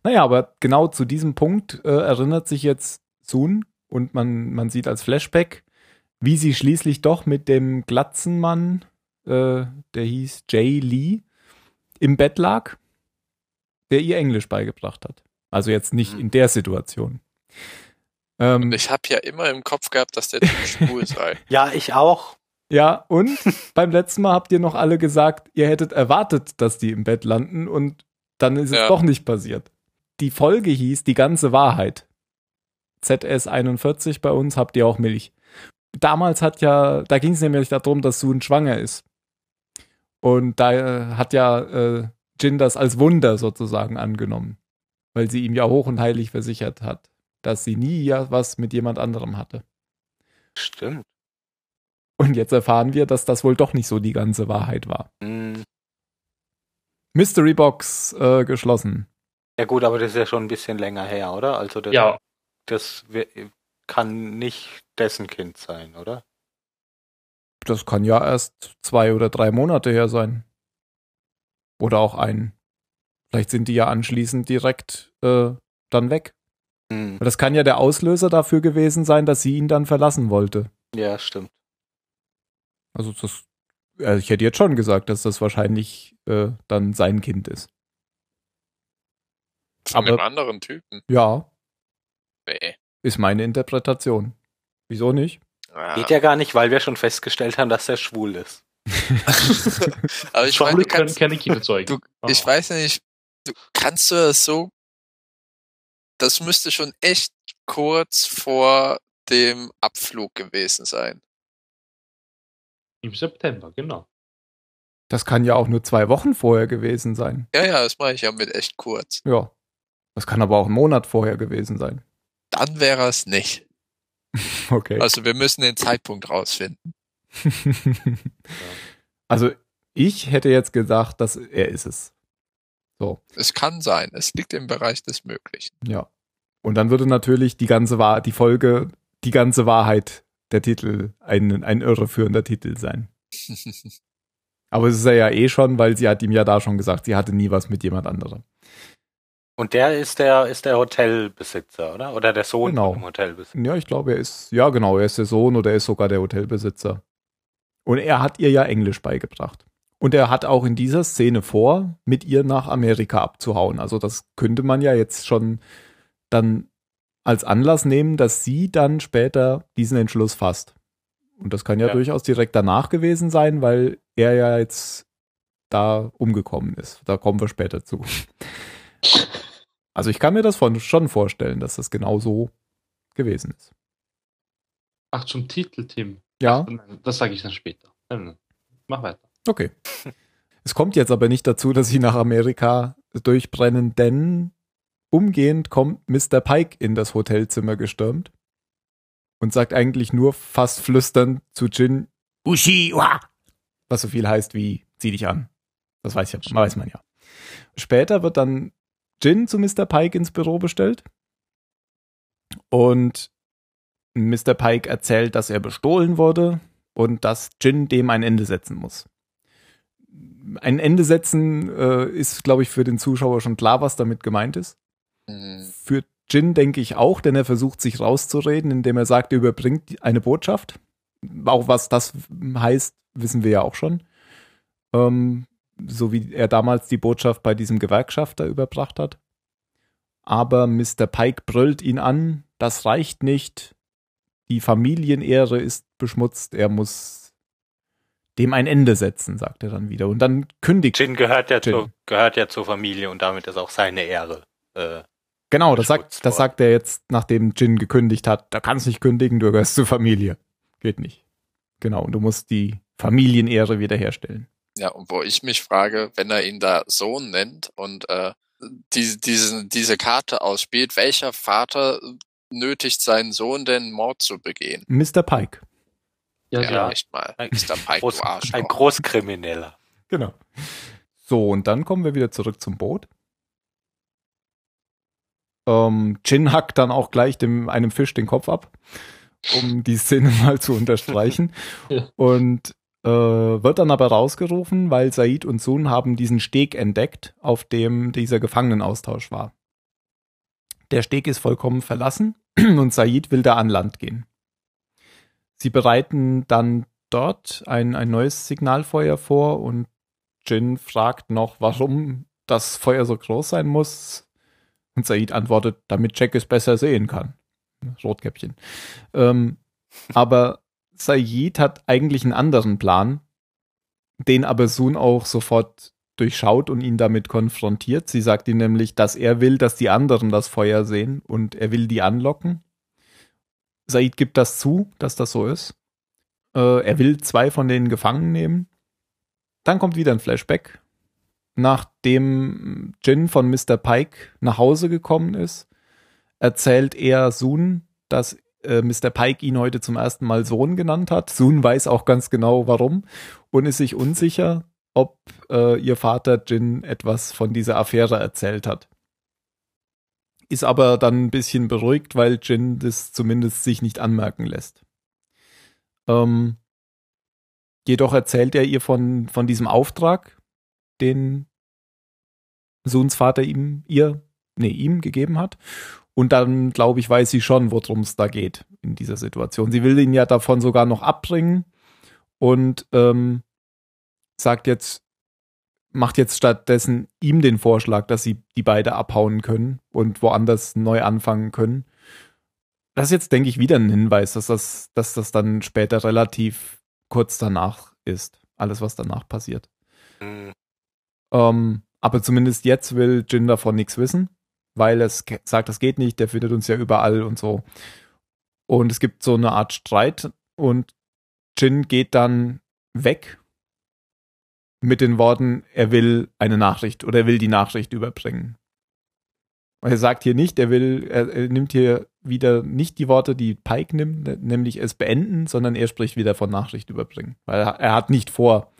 Naja, aber genau zu diesem Punkt äh, erinnert sich jetzt Sun und man, man sieht als Flashback, wie sie schließlich doch mit dem Glatzenmann, äh, der hieß Jay Lee, im Bett lag, der ihr Englisch beigebracht hat. Also jetzt nicht Mhm. in der Situation. Ähm, ich habe ja immer im Kopf gehabt, dass der Typ schwul sei. Ja, ich auch. Ja, und beim letzten Mal habt ihr noch alle gesagt, ihr hättet erwartet, dass die im Bett landen und dann ist es Ja. doch nicht passiert. Die Folge hieß Die ganze Wahrheit. ZS 41 bei uns habt ihr auch Milch. Damals hat ja, da ging es nämlich darum, dass Sun schwanger ist. Und da äh, hat ja äh, Jin das als Wunder sozusagen angenommen, weil sie ihm ja hoch und heilig versichert hat, dass sie nie ja was mit jemand anderem hatte. Stimmt. Und jetzt erfahren wir, dass das wohl doch nicht so die ganze Wahrheit war. Hm. Mystery Box äh, geschlossen. Ja gut, aber das ist ja schon ein bisschen länger her, oder? Also das, Ja, das kann nicht dessen Kind sein, oder? Das kann ja erst zwei oder drei Monate her sein. Oder auch ein. Vielleicht sind die ja anschließend direkt äh, dann weg. Hm. Aber Das kann ja der Auslöser dafür gewesen sein, dass sie ihn dann verlassen wollte. Ja, stimmt. Also das, also ich hätte jetzt schon gesagt, dass das wahrscheinlich äh, dann sein Kind ist. Von Aber- einem anderen Typen. Ja, Nee. ist meine Interpretation. Wieso nicht? Ja. Geht ja gar nicht, weil wir schon festgestellt haben, dass er schwul ist. Aber ich Schwule meine, du können kannst, keine Kinder zeugen. du, Oh. ich weiß nicht, du kannst du das so, das müsste schon echt kurz vor dem Abflug gewesen sein. Im September, genau. Das kann ja auch nur zwei Wochen vorher gewesen sein. Ja, ja, das mache ich ja mit echt kurz. Ja. Das kann aber auch einen Monat vorher gewesen sein. Dann wäre es nicht. Okay. Also wir müssen den Zeitpunkt rausfinden. also ich hätte jetzt gedacht, dass er ist es. So, Es kann sein, es liegt im Bereich des Möglichen. ja. Und dann würde natürlich die ganze Wahr die Folge, die ganze Wahrheit der Titel ein, ein irreführender Titel sein. Aber es ist er ja eh schon, weil sie hat ihm ja da schon gesagt, sie hatte nie was mit jemand anderem. Und der ist der ist der Hotelbesitzer, oder? Oder der Sohn Genau. von dem Hotelbesitzer. Ja, ich glaube, er ist, ja genau, er ist der Sohn oder er ist sogar der Hotelbesitzer. Und er hat ihr ja Englisch beigebracht. Und er hat auch in dieser Szene vor, mit ihr nach Amerika abzuhauen. Also das könnte man ja jetzt schon dann als Anlass nehmen, dass sie dann später diesen Entschluss fasst. Und das kann ja, Ja. durchaus direkt danach gewesen sein, weil er ja jetzt da umgekommen ist. Da kommen wir später zu. Also ich kann mir das von, schon vorstellen, dass das genau so gewesen ist. Ach, zum Titel, Tim. Ja, Das sage ich dann später. Mach weiter. Okay. Es kommt jetzt aber nicht dazu, dass sie nach Amerika durchbrennen, denn umgehend kommt Mr. Pike in das Hotelzimmer gestürmt und sagt eigentlich nur fast flüsternd zu Jin, Ushiwa, was so viel heißt wie zieh dich an. Das weiß, ja, weiß man ja. Später wird dann Jin zu Mr. Pike ins Büro bestellt und Mr. Pike erzählt, dass er bestohlen wurde und dass Jin dem ein Ende setzen muss. Ein Ende setzen äh, ist, glaube ich, für den Zuschauer schon klar, was damit gemeint ist. Hm, Für Jin denke ich auch, denn er versucht sich rauszureden, indem er sagt, er überbringt eine Botschaft. Auch was das heißt, wissen wir ja auch schon. Ähm, so wie er damals die Botschaft bei diesem Gewerkschafter überbracht hat. Aber Mr. Pike brüllt ihn an, das reicht nicht. Die Familienehre ist beschmutzt, er muss dem ein Ende setzen, sagt er dann wieder. Und dann kündigt. Jin gehört ja, Jin. Zur, gehört ja zur Familie und damit ist auch seine Ehre. Äh, Genau, das sagt, das sagt er jetzt, nachdem Jin gekündigt hat. Da kannst nicht kündigen, du gehörst zur Familie. Geht nicht. Genau, und du musst die Familienehre wiederherstellen. Ja, und wo ich mich frage, wenn er ihn da Sohn nennt und äh, die, diese, diese Karte ausspielt, welcher Vater nötigt seinen Sohn denn Mord zu begehen? Mr. Pike. Ja, Ja, ja. echt mal. Ein Mr. Pike, Groß, ein Großkrimineller. Genau. So, und dann kommen wir wieder zurück zum Boot. Ähm, Jin hackt dann auch gleich dem, einem Fisch den Kopf ab, um die Szene mal zu unterstreichen. Ja. Und äh, wird dann aber rausgerufen, weil Said und Sun haben diesen Steg entdeckt, auf dem dieser Gefangenenaustausch war. Der Steg ist vollkommen verlassen und Said will da an Land gehen. Sie bereiten dann dort ein, ein neues Signalfeuer vor und Jin fragt noch, warum das Feuer so groß sein muss. Und Said antwortet, damit Jack es besser sehen kann. Rotkäppchen. Ähm, aber Said hat eigentlich einen anderen Plan, den aber Sun auch sofort durchschaut und ihn damit konfrontiert. Sie sagt ihm nämlich, dass er will, dass die anderen das Feuer sehen und er will die anlocken. Said gibt das zu, dass das so ist. Äh, er will zwei von denen gefangen nehmen. Dann kommt wieder ein Flashback. Nachdem Jin von Mr. Pike nach Hause gekommen ist, erzählt er Sun, dass äh, Mr. Pike ihn heute zum ersten Mal Sohn genannt hat. Sun weiß auch ganz genau warum und ist sich unsicher, ob äh, ihr Vater Jin etwas von dieser Affäre erzählt hat. Ist aber dann ein bisschen beruhigt, weil Jin das zumindest sich nicht anmerken lässt. Ähm, jedoch erzählt er ihr von, von diesem Auftrag, den Suns Vater ihm, ihr, nee, ihm gegeben hat. Und dann, glaube ich, weiß sie schon, worum es da geht in dieser Situation. Sie will ihn ja davon sogar noch abbringen und ähm, sagt jetzt, macht jetzt stattdessen ihm den Vorschlag, dass sie die beide abhauen können und woanders neu anfangen können. Das ist jetzt, denke ich, wieder ein Hinweis, dass das, dass das dann später relativ kurz danach ist. Alles, was danach passiert. Hm, Ähm, aber zumindest jetzt will Jin davon nichts wissen, weil es ke- sagt, das geht nicht, der findet uns ja überall und so. Und es gibt so eine Art Streit und Jin geht dann weg mit den Worten, er will eine Nachricht oder er will die Nachricht überbringen. Er sagt hier nicht, er will, er, er nimmt hier wieder nicht die Worte, die Pike nimmt, nämlich es beenden, sondern er spricht wieder von Nachricht überbringen. Weil er, er hat nicht vor,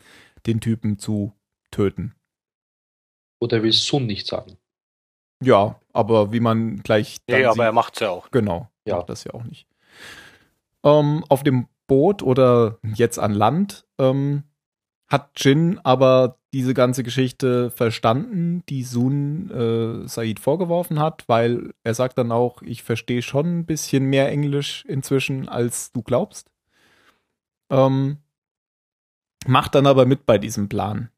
den Typen zu töten. Oder will Sun nicht sagen. Ja, aber wie man gleich. dann Nee, aber sieht- er macht's ja auch. Genau, Ja. macht das ja auch nicht. Ähm, auf dem Boot oder jetzt an Land ähm, hat Jin aber diese ganze Geschichte verstanden, die Sun äh, Said vorgeworfen hat, weil er sagt dann auch, ich verstehe schon ein bisschen mehr Englisch inzwischen, als du glaubst. Ähm, macht dann aber mit bei diesem Plan.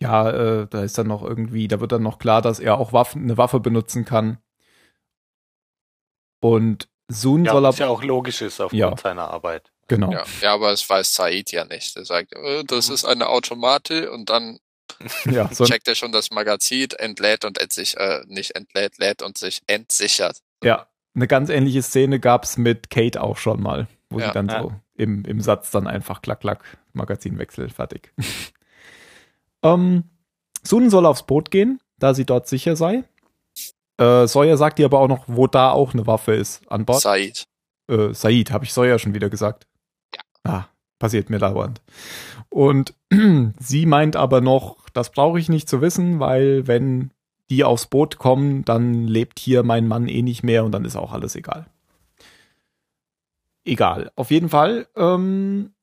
Ja, äh, da ist dann noch irgendwie, da wird dann noch klar, dass er auch Waffen, eine Waffe benutzen kann. Und Sun Ja, soll was aber. ja auch logisch ist aufgrund Ja. seiner Arbeit. Genau. Ja, ja, aber es weiß Said ja nicht. Er sagt, äh, das Mhm. ist eine Automate und dann Ja, so, checkt er schon das Magazin, entlädt und entsich äh, nicht entlädt, lädt und sich entsichert. ja. Eine ganz ähnliche Szene gab's mit Kate auch schon mal, wo Ja, sie dann ja. so im, im Satz dann einfach klack, klack, Magazinwechsel, fertig. ähm, Sun soll aufs Boot gehen, da sie dort sicher sei. Äh, Sawyer sagt ihr aber auch noch, wo da auch eine Waffe ist an Bord. Said. Äh, Said, habe ich Sawyer schon wieder gesagt. Ah, passiert mir dauernd. Und sie meint aber noch, das brauche ich nicht zu wissen, weil wenn die aufs Boot kommen, dann lebt hier mein Mann eh nicht mehr und dann ist auch alles egal. Egal. Auf jeden Fall ähm,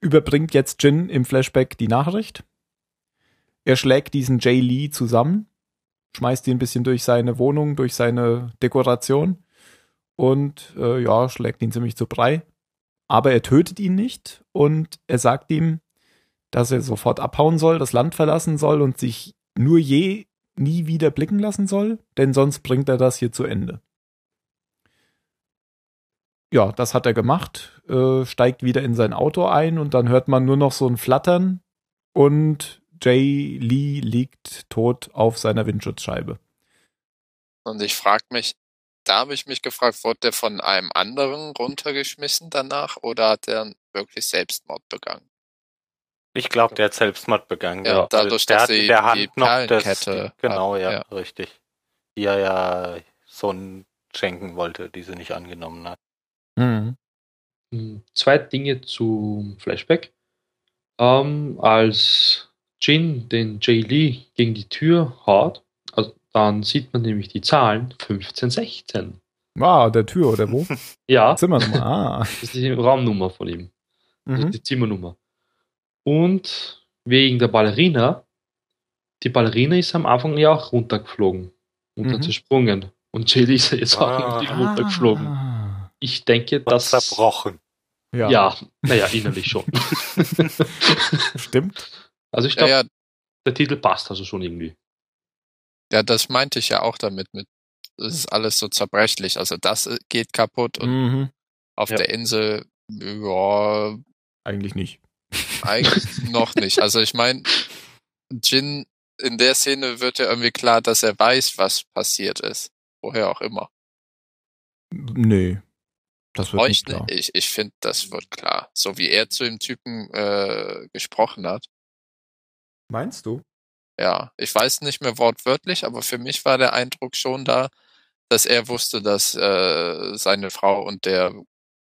überbringt jetzt Jin im Flashback die Nachricht. Er schlägt diesen Jay Lee zusammen, schmeißt ihn ein bisschen durch seine Wohnung, durch seine Dekoration und äh, ja, schlägt ihn ziemlich zu Brei. Aber er tötet ihn nicht und er sagt ihm, dass er sofort abhauen soll, das Land verlassen soll und sich nur je nie wieder blicken lassen soll, denn sonst bringt er das hier zu Ende. ja, das hat er gemacht, äh, steigt wieder in sein Auto ein und dann hört man nur noch so ein Flattern und Jay Lee liegt tot auf seiner Windschutzscheibe. Und ich frage mich, da habe ich mich gefragt, wurde der von einem anderen runtergeschmissen danach oder hat er wirklich Selbstmord begangen? Ich glaube, der hat Selbstmord begangen. Ja, dadurch, der dass hat die- in der die Hand noch das, genau, ja, ja. richtig. Die er ja Sohn schenken wollte, die sie nicht angenommen hat. Mhm. Hm, Zwei Dinge zum Flashback. Ähm, als Jin den Jay Lee gegen die Tür haut, also dann sieht man nämlich die Zahlen 15, 16. Ah, der Tür oder wo? Ja, Zimmernummer. Ah. das ist die Raumnummer von ihm. Also Mhm. die Zimmernummer. Und wegen der Ballerina, die Ballerina ist am Anfang ja auch runtergeflogen und dann Mhm. zersprungen. Und Lee ist jetzt auch Ah. irgendwie runtergeflogen. Ah. Ich denke, Und dass. zerbrochen. Ja, Ja, naja, innerlich schon. stimmt. Also ich Ja, glaube, ja, der Titel passt also schon irgendwie. Ja, das meinte ich ja auch damit. Mit, das ist alles so zerbrechlich. Also das äh, geht kaputt und Mhm. auf Ja. der Insel, ja, Eigentlich nicht. eigentlich noch nicht. Also ich meine, Jin, in der Szene wird ja irgendwie klar, dass er weiß, was passiert ist. Woher auch immer. Nee. Das wird Euch, nicht klar. ich, ich finde, das wird klar. So wie er zu dem Typen äh, gesprochen hat. Meinst du? Ja, ich weiß nicht mehr wortwörtlich, aber für mich war der Eindruck schon da, dass er wusste, dass äh, seine Frau und der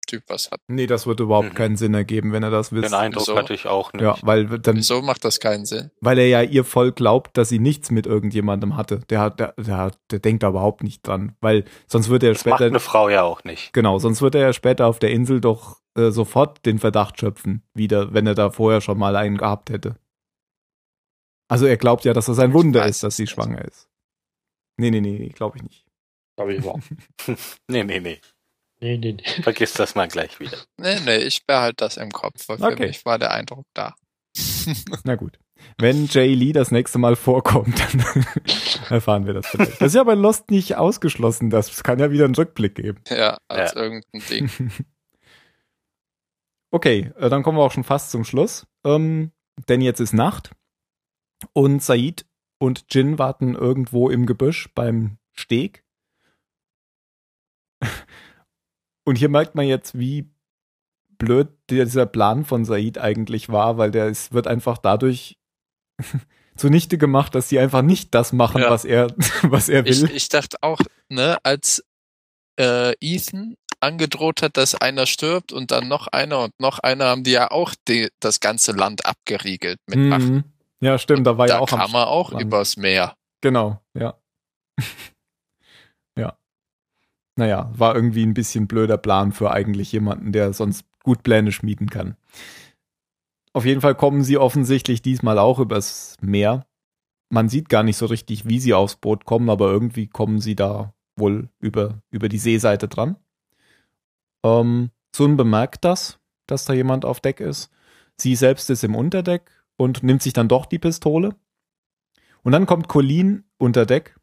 Typ was hatten. Nee, das wird überhaupt Mhm. keinen Sinn ergeben, wenn er das Den wisst. Eindruck so. hatte ich auch nicht. Ja, weil dann, Wieso macht das keinen Sinn? weil er ja ihr voll glaubt, dass sie nichts mit irgendjemandem hatte. Der hat, der, der, hat- der denkt da überhaupt nicht dran, weil sonst wird er das macht später, eine Frau ja auch nicht. genau, sonst wird er ja später auf der Insel doch äh, sofort den Verdacht schöpfen, wieder, wenn er da vorher schon mal einen gehabt hätte. Also er glaubt ja, dass das ein Wunder ist, dass sie schwanger ist. Nee, nee, nee, glaube ich nicht. Glaube ich überhaupt. Nee, nee, nee. Nee, nee, nee. Vergiss das mal gleich wieder. Nee, nee, ich behalte das im Kopf, weil für Okay. mich war der Eindruck da. Na gut. Wenn Jay Lee das nächste Mal vorkommt, dann erfahren wir das vielleicht. Das ist ja bei Lost nicht ausgeschlossen. Das kann ja wieder einen Rückblick geben. Ja, als Ja. irgendein Ding. Okay, äh, dann kommen wir auch schon fast zum Schluss. Ähm, denn jetzt ist Nacht und Said und Jin warten irgendwo im Gebüsch beim Steg. Und hier merkt man jetzt, wie blöd dieser Plan von Said eigentlich war, weil der ist, wird einfach dadurch zunichte gemacht, dass sie einfach nicht das machen, Ja. was er, was er Ich, will. ich dachte auch, ne, als äh, Ethan angedroht hat, dass einer stirbt und dann noch einer und noch einer, haben die ja auch die, das ganze Land abgeriegelt mit Waffen. Ja, stimmt, da war ja Da auch am kam er auch übers Meer. Genau, ja. ja. Naja, war irgendwie ein bisschen blöder Plan für eigentlich jemanden, der sonst gut Pläne schmieden kann. Auf jeden Fall kommen sie offensichtlich diesmal auch übers Meer. Man sieht gar nicht so richtig, wie sie aufs Boot kommen, aber irgendwie kommen sie da wohl über, über die Seeseite dran. Ähm, Sun bemerkt das, dass da jemand auf Deck ist. Sie selbst ist im Unterdeck und nimmt sich dann doch die Pistole. Und dann kommt Colleen unter Deck.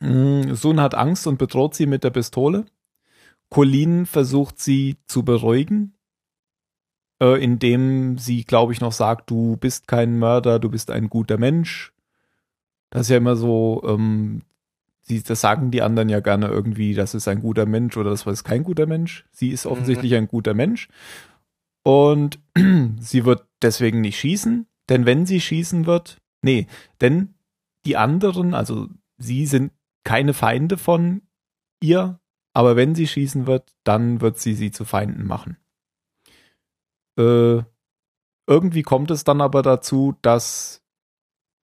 Mm, Sun hat Angst und bedroht sie mit der Pistole. Colleen versucht sie zu beruhigen, äh, indem sie, glaube ich, noch sagt, du bist kein Mörder, du bist ein guter Mensch. Das ist ja immer so, ähm, sie, das sagen die anderen ja gerne irgendwie, das ist ein guter Mensch oder das ist kein guter Mensch. Sie ist offensichtlich ein guter Mensch. Und sie wird deswegen nicht schießen, denn wenn sie schießen wird, nee, denn die anderen, also sie sind keine Feinde von ihr, aber wenn sie schießen wird, dann wird sie sie zu Feinden machen. Äh, irgendwie kommt es dann aber dazu, dass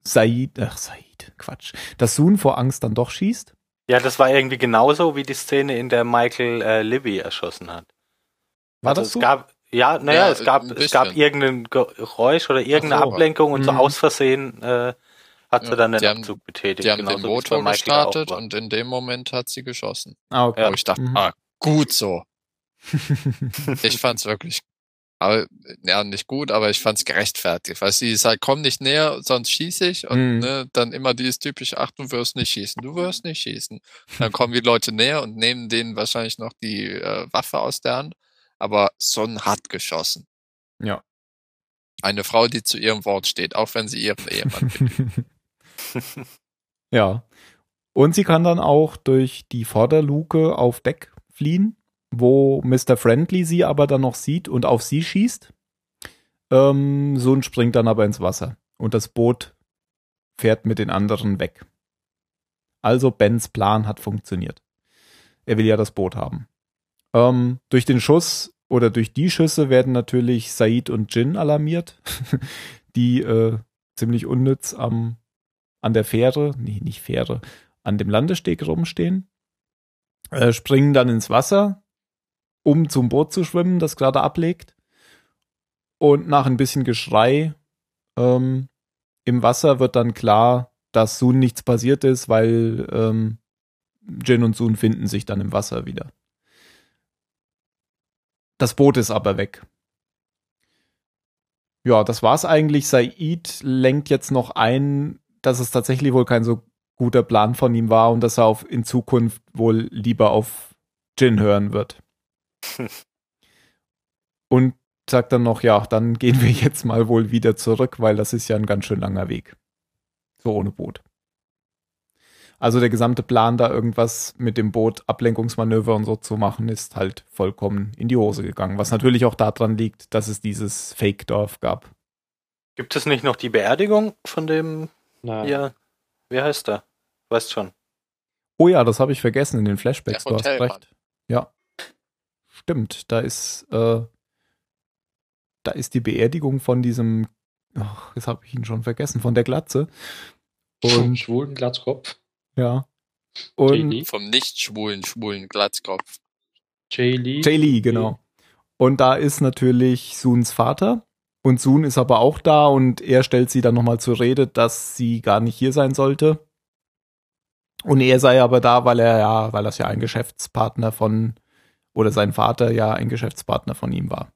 Said, ach Said, Quatsch, dass Sun vor Angst dann doch schießt. Ja, das war irgendwie genauso wie die Szene, in der Michael äh, Libby erschossen hat. War also das es so? gab, ja, naja, Ja, es gab, es gab irgendein Geräusch oder irgendeine so. Ablenkung und so Mhm. aus Versehen äh, hat sie Ja, dann den die haben- Abzug betätigt. Die haben den wie es Motor gestartet und in dem Moment hat sie geschossen. Ah, okay. Ja. Ich dachte, Mhm. ah, gut so. Ich fand's wirklich Aber, ja, nicht gut, aber ich fand's gerechtfertigt, weil sie sagt, komm nicht näher, sonst schieße ich. Und Mhm. ne, dann immer dieses typische, ach, du wirst nicht schießen, du wirst nicht schießen. Dann kommen die Leute näher und nehmen denen wahrscheinlich noch die äh, Waffe aus der Hand. Aber Son hat geschossen. Ja. Eine Frau, die zu ihrem Wort steht, auch wenn sie ihren Ehemann belügt. ja. Und sie kann dann auch durch die Vorderluke auf Deck fliehen, wo Mr. Friendly sie aber dann noch sieht und auf sie schießt. Ähm, Sun springt dann aber ins Wasser und das Boot fährt mit den anderen weg. Also Bens Plan hat funktioniert. Er will ja das Boot haben. Ähm, durch den Schuss oder durch die Schüsse werden natürlich Said und Jin alarmiert, die äh, ziemlich unnütz am an der Fähre, nee, nicht Fähre, an dem Landesteg rumstehen, äh, springen dann ins Wasser, um zum Boot zu schwimmen, das gerade ablegt. Und nach ein bisschen Geschrei ähm, im Wasser wird dann klar, dass Sun nichts passiert ist, weil ähm, Jin und Sun finden sich dann im Wasser wieder. Das Boot ist aber weg. Ja, das war's eigentlich. Said lenkt jetzt noch ein, dass es tatsächlich wohl kein so guter Plan von ihm war und dass er auf, in Zukunft wohl lieber auf Jin hören wird. und sagt dann noch, ja, dann gehen wir jetzt mal wohl wieder zurück, weil das ist ja ein ganz schön langer Weg. So ohne Boot. Also der gesamte Plan, da irgendwas mit dem Boot, Ablenkungsmanöver und so zu machen, ist halt vollkommen in die Hose gegangen. Was natürlich auch daran liegt, dass es dieses Fake-Dorf gab. Gibt es nicht noch die Beerdigung von dem, Nein. ja, wie heißt der? Weißt schon. Oh ja, das habe ich vergessen in den Flashbacks. Der Du hast Hotelmann. recht. Ja. Stimmt, da ist, äh, da ist die Beerdigung von diesem, ach, jetzt habe ich ihn schon vergessen, von der Glatze. Und Und schwulen Glatzkopf. Ja. Und J.Lee. Vom nicht schwulen, schwulen Glatzkopf. J.Lee. Jay Lee, genau. Und da ist natürlich Suns Vater. Und Sun ist aber auch da und er stellt sie dann nochmal zur Rede, dass sie gar nicht hier sein sollte. Und er sei aber da, weil er ja, weil das ja ein Geschäftspartner von, oder sein Vater ja ein Geschäftspartner von ihm war.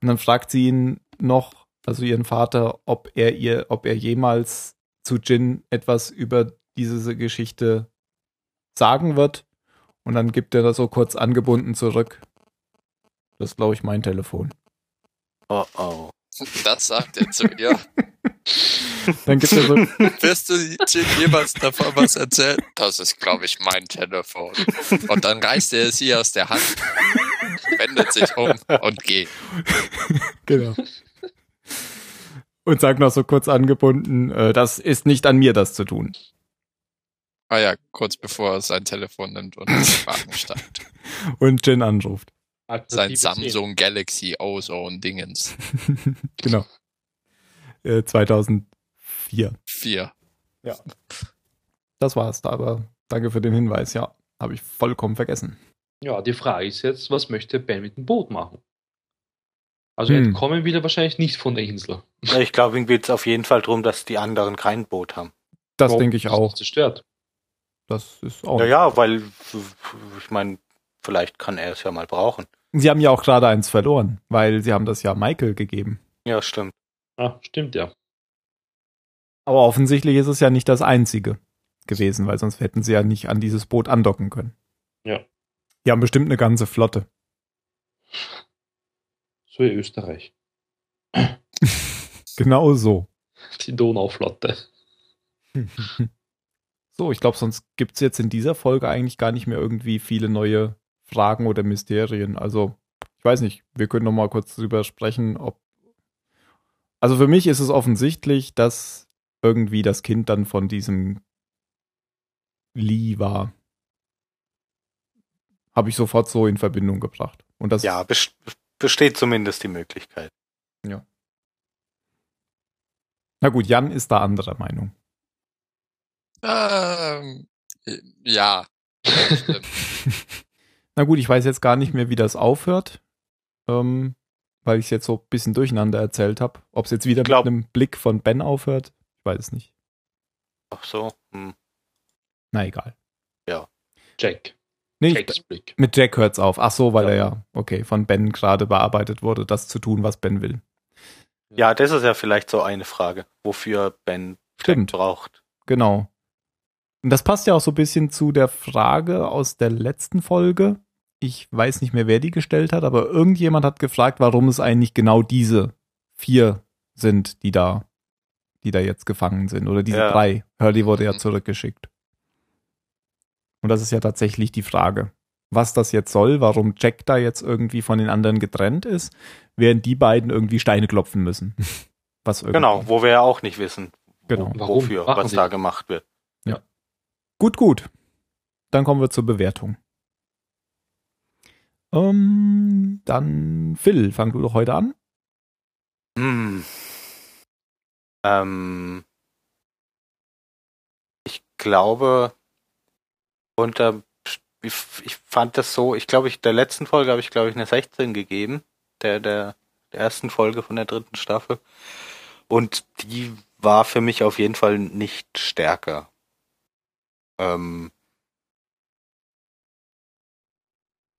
Und dann fragt sie ihn noch, also ihren Vater, ob er ihr, ob er jemals zu Jin etwas über diese Geschichte sagen wird. Und dann gibt er das so kurz angebunden zurück. Das ist, glaube ich, mein Telefon. Oh oh. Das sagt er zu ihr. Dann gibt er so, Wirst du jemals davon was erzählen? Das ist, glaube ich, mein Telefon. Und dann reißt er es ihr aus der Hand, wendet sich um und geht. genau. Und sagt noch so kurz angebunden, äh, das ist nicht an mir, das zu tun. Ah ja, kurz bevor er sein Telefon nimmt und Wagen steigt. Und Jin anruft. Sein Samsung Galaxy Ozone Dingens. genau. Äh, 2004. 4. Das war's da, aber danke für den Hinweis, ja. Habe ich vollkommen vergessen. Ja, die Frage ist jetzt, was möchte Ben mit dem Boot machen? Also Hm. entkommen will er wahrscheinlich nicht von der Insel. Ja, Ich glaube, ihm geht es auf jeden Fall darum, dass die anderen kein Boot haben. Das Warum denke ich auch. Zerstört. Das ist auch. Naja, weil, ich meine, vielleicht kann er es ja mal brauchen. Sie haben ja auch gerade eins verloren, weil sie haben das ja Michael gegeben. Ja, stimmt. Ah, stimmt ja. Aber offensichtlich ist es ja nicht das einzige gewesen, weil sonst hätten sie ja nicht an dieses Boot andocken können. Ja. Die haben bestimmt eine ganze Flotte. So wie Österreich. Genau so. Die Donauflotte. So, ich glaube, sonst gibt's jetzt in dieser Folge eigentlich gar nicht mehr irgendwie viele neue Fragen oder Mysterien. Also, ich weiß nicht, wir können noch mal kurz drüber sprechen, ob. Also für mich ist es offensichtlich, dass irgendwie das Kind dann von diesem Lee war. Habe ich sofort so in Verbindung gebracht. Und das Ja, bes besteht zumindest die Möglichkeit. Na gut, Jan ist da anderer Meinung. Ähm, ja. Stimmt. Na gut, ich weiß jetzt gar nicht mehr, wie das aufhört, ähm, weil ich es jetzt so ein bisschen durcheinander erzählt habe. Ob es jetzt wieder Glaub- mit einem Blick von Ben aufhört, ich weiß es nicht. Ach so. Hm. Na egal. Jack. Nee, ich, Jacks Blick. mit Jack hört's auf. Ach so, weil Ja. er ja, okay, von Ben gerade bearbeitet wurde, das zu tun, was Ben will. Ja, das ist ja vielleicht so eine Frage, wofür Ben Stimmt. braucht. Genau. Und das passt ja auch so ein bisschen zu der Frage aus der letzten Folge. Ich weiß nicht mehr, wer die gestellt hat, aber irgendjemand hat gefragt, warum es eigentlich genau diese vier sind, die da, die da jetzt gefangen sind. Oder diese Ja. drei. Hurley wurde ja Mhm. zurückgeschickt. Und das ist ja tatsächlich die Frage, was das jetzt soll, warum Jack da jetzt irgendwie von den anderen getrennt ist, während die beiden irgendwie Steine klopfen müssen. Was irgendwie, Genau, wo wir ja auch nicht wissen, Genau. wo, Warum wofür, machen was da gemacht wird. Gut, gut. Dann kommen wir zur Bewertung. Ähm, dann Phil, fang du doch heute an. Hm. Ähm, ich glaube, unter, ich, ich fand das so, ich glaube, ich, der letzten Folge habe ich, glaube ich, eine 16 gegeben, der, der, der ersten Folge von der dritten Staffel. Und die war für mich auf jeden Fall nicht stärker. Ähm,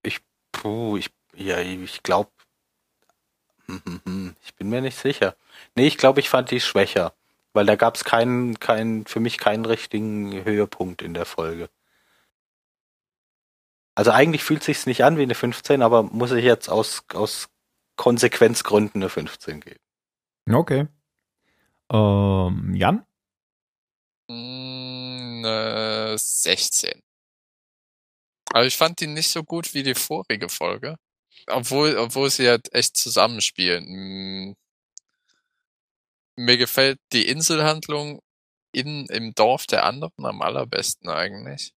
ich, puh, ich, ja, ich glaube, ich bin mir nicht sicher. Nee, ich glaube, ich fand die schwächer, weil da gab es keinen, keinen, für mich keinen richtigen Höhepunkt in der Folge. Also eigentlich fühlt sich's nicht an wie eine 15, aber muss ich jetzt aus, aus Konsequenzgründen eine 15 geben. Okay. Ähm, Jan? Äh, 16. Aber ich fand die nicht so gut wie die vorige Folge. Obwohl, obwohl sie halt echt zusammenspielen. Mm. Mir gefällt die Inselhandlung in, im Dorf der anderen am allerbesten eigentlich.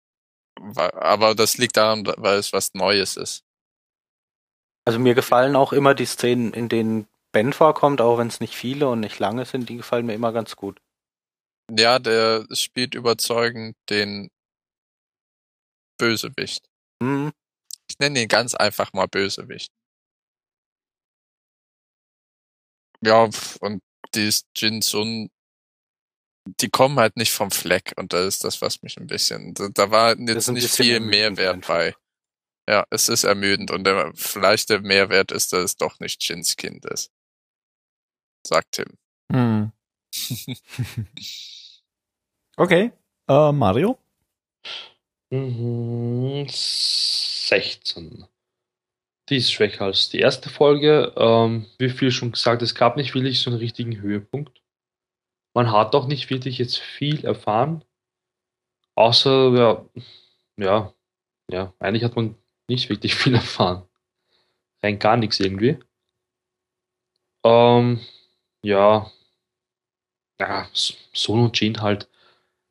Aber das liegt daran, weil es was Neues ist. Also mir gefallen auch immer die Szenen, in denen Ben vorkommt, auch wenn es nicht viele und nicht lange sind, die gefallen mir immer ganz gut. Ja, der spielt überzeugend den Bösewicht. Hm, Ich nenne ihn ganz einfach mal Bösewicht. Ja, und die ist Jin Sun, die kommen halt nicht vom Fleck und das ist das, was mich ein bisschen, da, da war jetzt nicht viel Mehrwert einfach. bei. Ja, es ist ermüdend und der, vielleicht der Mehrwert ist, dass es doch nicht Jins Kind ist. Sagt Tim. Hm. Okay. Äh, Mario? Mhm, 16. Die ist schwächer als die erste Folge. Ähm, wie viel schon gesagt, es gab nicht wirklich so einen richtigen Höhepunkt. Man hat auch nicht wirklich jetzt viel erfahren. Außer, ja, ja, ja, eigentlich hat man nicht wirklich viel erfahren. Rein gar nichts irgendwie. Ähm, ja, ja, Son und Jin halt,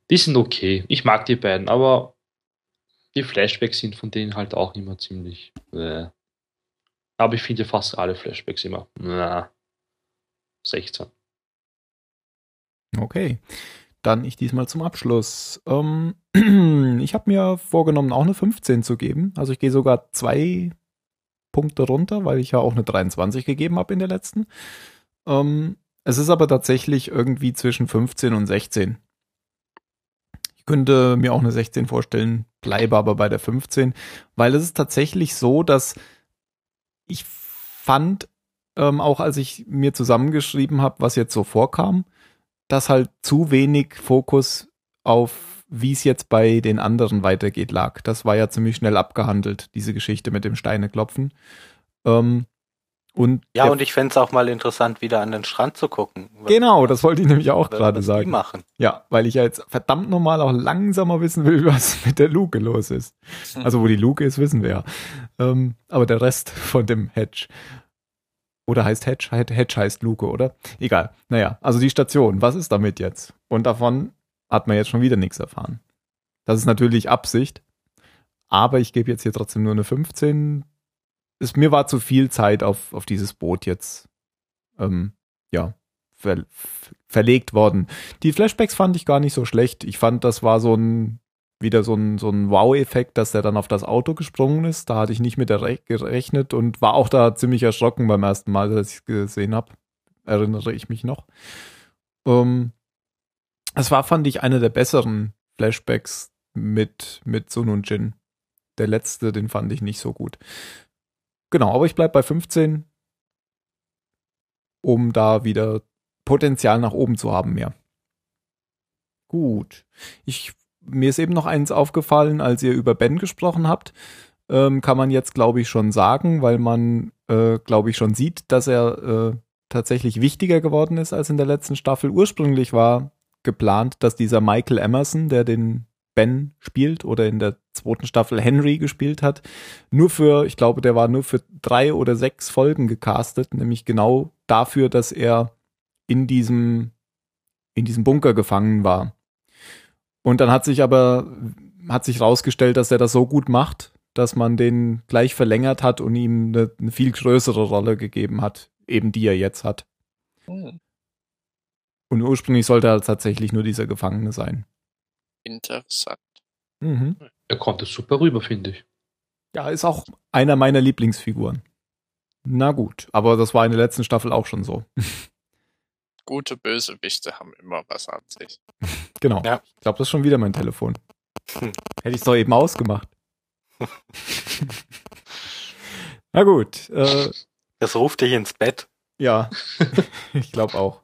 die sind okay. Ich mag die beiden, aber die Flashbacks sind von denen halt auch immer ziemlich. Äh. Aber ich finde fast alle Flashbacks immer. Äh. 16. Okay. Dann ich diesmal zum Abschluss. Ähm, ich habe mir vorgenommen, auch eine 15 zu geben. Also ich gehe sogar zwei Punkte runter, weil ich ja auch eine 23 gegeben habe in der letzten. Ähm, es ist aber tatsächlich irgendwie zwischen 15 und 16. Ich könnte mir auch eine 16 vorstellen, bleibe aber bei der 15, weil es ist tatsächlich so, dass ich fand, ähm, auch als ich mir zusammengeschrieben habe, was jetzt so vorkam, dass halt zu wenig Fokus auf, wie es jetzt bei den anderen weitergeht, lag. Das war ja ziemlich schnell abgehandelt, diese Geschichte mit dem Steineklopfen. Ähm, und Ja, und ich fände es auch mal interessant, wieder an den Strand zu gucken. Genau, das wollte ich nämlich auch gerade sagen. machen. Ja, weil ich ja jetzt verdammt nochmal auch langsamer wissen will, was mit der Luke los ist. Hm. Also wo die Luke ist, wissen wir ja. Ähm, aber der Rest von dem Hedge. Oder heißt Hedge? Hedge heißt Luke, oder? Egal. Naja, also die Station, was ist damit jetzt? Und davon hat man jetzt schon wieder nichts erfahren. Das ist natürlich Absicht. Aber ich gebe jetzt hier trotzdem nur eine 15. Es, mir war zu viel Zeit auf, auf dieses Boot jetzt, ähm, ja, ver, verlegt worden. Die Flashbacks fand ich gar nicht so schlecht. Ich fand, das war so ein, wieder so ein, so ein Wow-Effekt, dass er dann auf das Auto gesprungen ist. Da hatte ich nicht mit gerechnet und war auch da ziemlich erschrocken beim ersten Mal, dass ich es gesehen habe. Erinnere ich mich noch. Ähm, es war, fand ich, eine der besseren Flashbacks mit, mit Sun und Jin. der letzte, den fand ich nicht so gut. Genau, aber ich bleib bei 15, um da wieder Potenzial nach oben zu haben mehr. Gut. Ich, mir ist eben noch eins aufgefallen, als ihr über Ben gesprochen habt. Ähm, kann man jetzt, glaube ich, schon sagen, weil man, äh, glaube ich, schon sieht, dass er äh, tatsächlich wichtiger geworden ist als in der letzten Staffel. Ursprünglich war geplant, dass dieser Michael Emerson, der den Ben spielt oder in der zweiten Staffel Henry gespielt hat, nur für, ich glaube, der war nur für drei oder sechs Folgen gecastet, nämlich genau dafür, dass er in diesem, in diesem Bunker gefangen war. Und dann hat sich aber, hat sich rausgestellt, dass er das so gut macht, dass man den gleich verlängert hat und ihm eine, eine viel größere Rolle gegeben hat, eben die er jetzt hat. Hm, Und ursprünglich sollte er tatsächlich nur dieser Gefangene sein. interessant. Mhm. Er konnte super rüber, finde ich. Ja, ist auch einer meiner Lieblingsfiguren. Na gut, aber das war in der letzten Staffel auch schon so. Gute Bösewichte haben immer was an sich. Genau. Ja. Ich glaube, das ist schon wieder mein Telefon. Hm. Hätte ich es doch eben ausgemacht. Na gut, äh, Das ruft dich ins Bett. ja, ich glaube auch.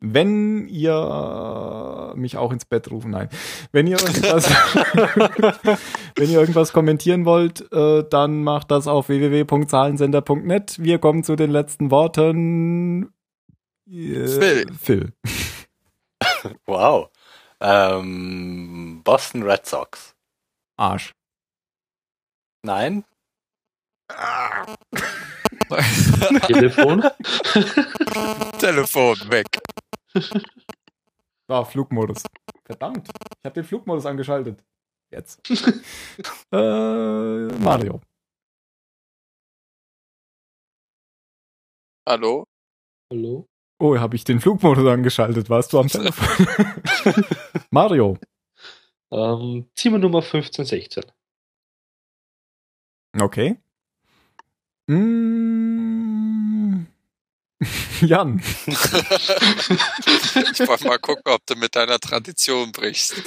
Wenn ihr mich auch ins Bett rufen, nein. Wenn ihr irgendwas, wenn ihr irgendwas kommentieren wollt, äh, dann macht das auf www.zahlensender.net. Wir kommen zu den letzten Worten. Äh, Phil. Phil. Wow. Ähm, Boston Red Sox. Arsch. Nein? Telefon? Telefon weg. Ah, Flugmodus. Verdammt. Ich habe den Flugmodus angeschaltet. Jetzt. äh, Mario. Hallo? Hallo? Oh, habe ich den Flugmodus angeschaltet? Warst du am Telefon? Mario. Ähm, Zimmernummer 1516. Okay. Mm. Jan. ich wollte mal gucken, ob du mit deiner Tradition brichst.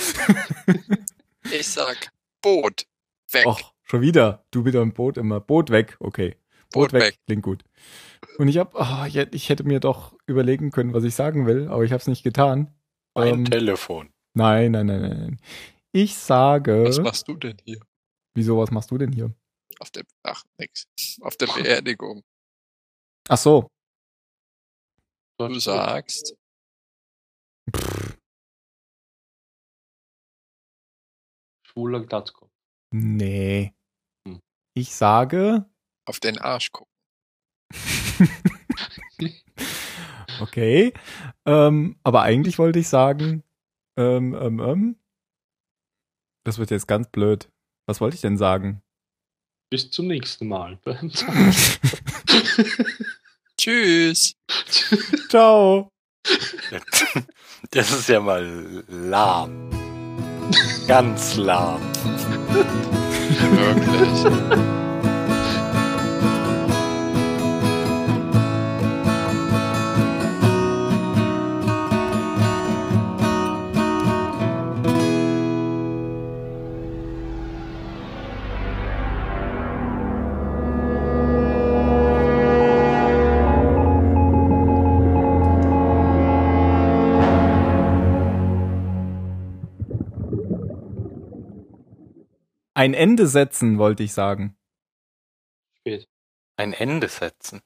Ich sag Boot weg. Och, schon wieder. Du wieder im Boot immer. Boot weg. Okay. Boot, Boot weg. weg. Klingt gut. Und ich hab, oh, ich hätt- ich hätte mir doch überlegen können, was ich sagen will, aber ich habe es nicht getan. Mein Ähm, Telefon. nein, nein, nein. nein. Ich sage. Was machst du denn hier? Wieso, was machst du denn hier? Auf der, ach, nix. Auf der Beerdigung. Ach so. Du sagst, Schwuler Glatzkopf. Nee. Hm. Ich sage. auf den Arsch gucken. okay. Ähm, aber eigentlich wollte ich sagen, ähm, ähm, ähm. Das wird jetzt ganz blöd. Was wollte ich denn sagen? Bis zum nächsten Mal. Tschüss. Ciao. Das ist ja mal lahm. Ganz lahm. Wirklich. Ein Ende setzen, wollte ich sagen. Spät. Ein Ende setzen.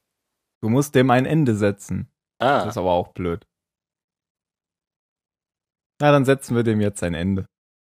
Du musst dem ein Ende setzen. Das Ah, ist aber auch blöd. Na, dann setzen wir dem jetzt ein Ende.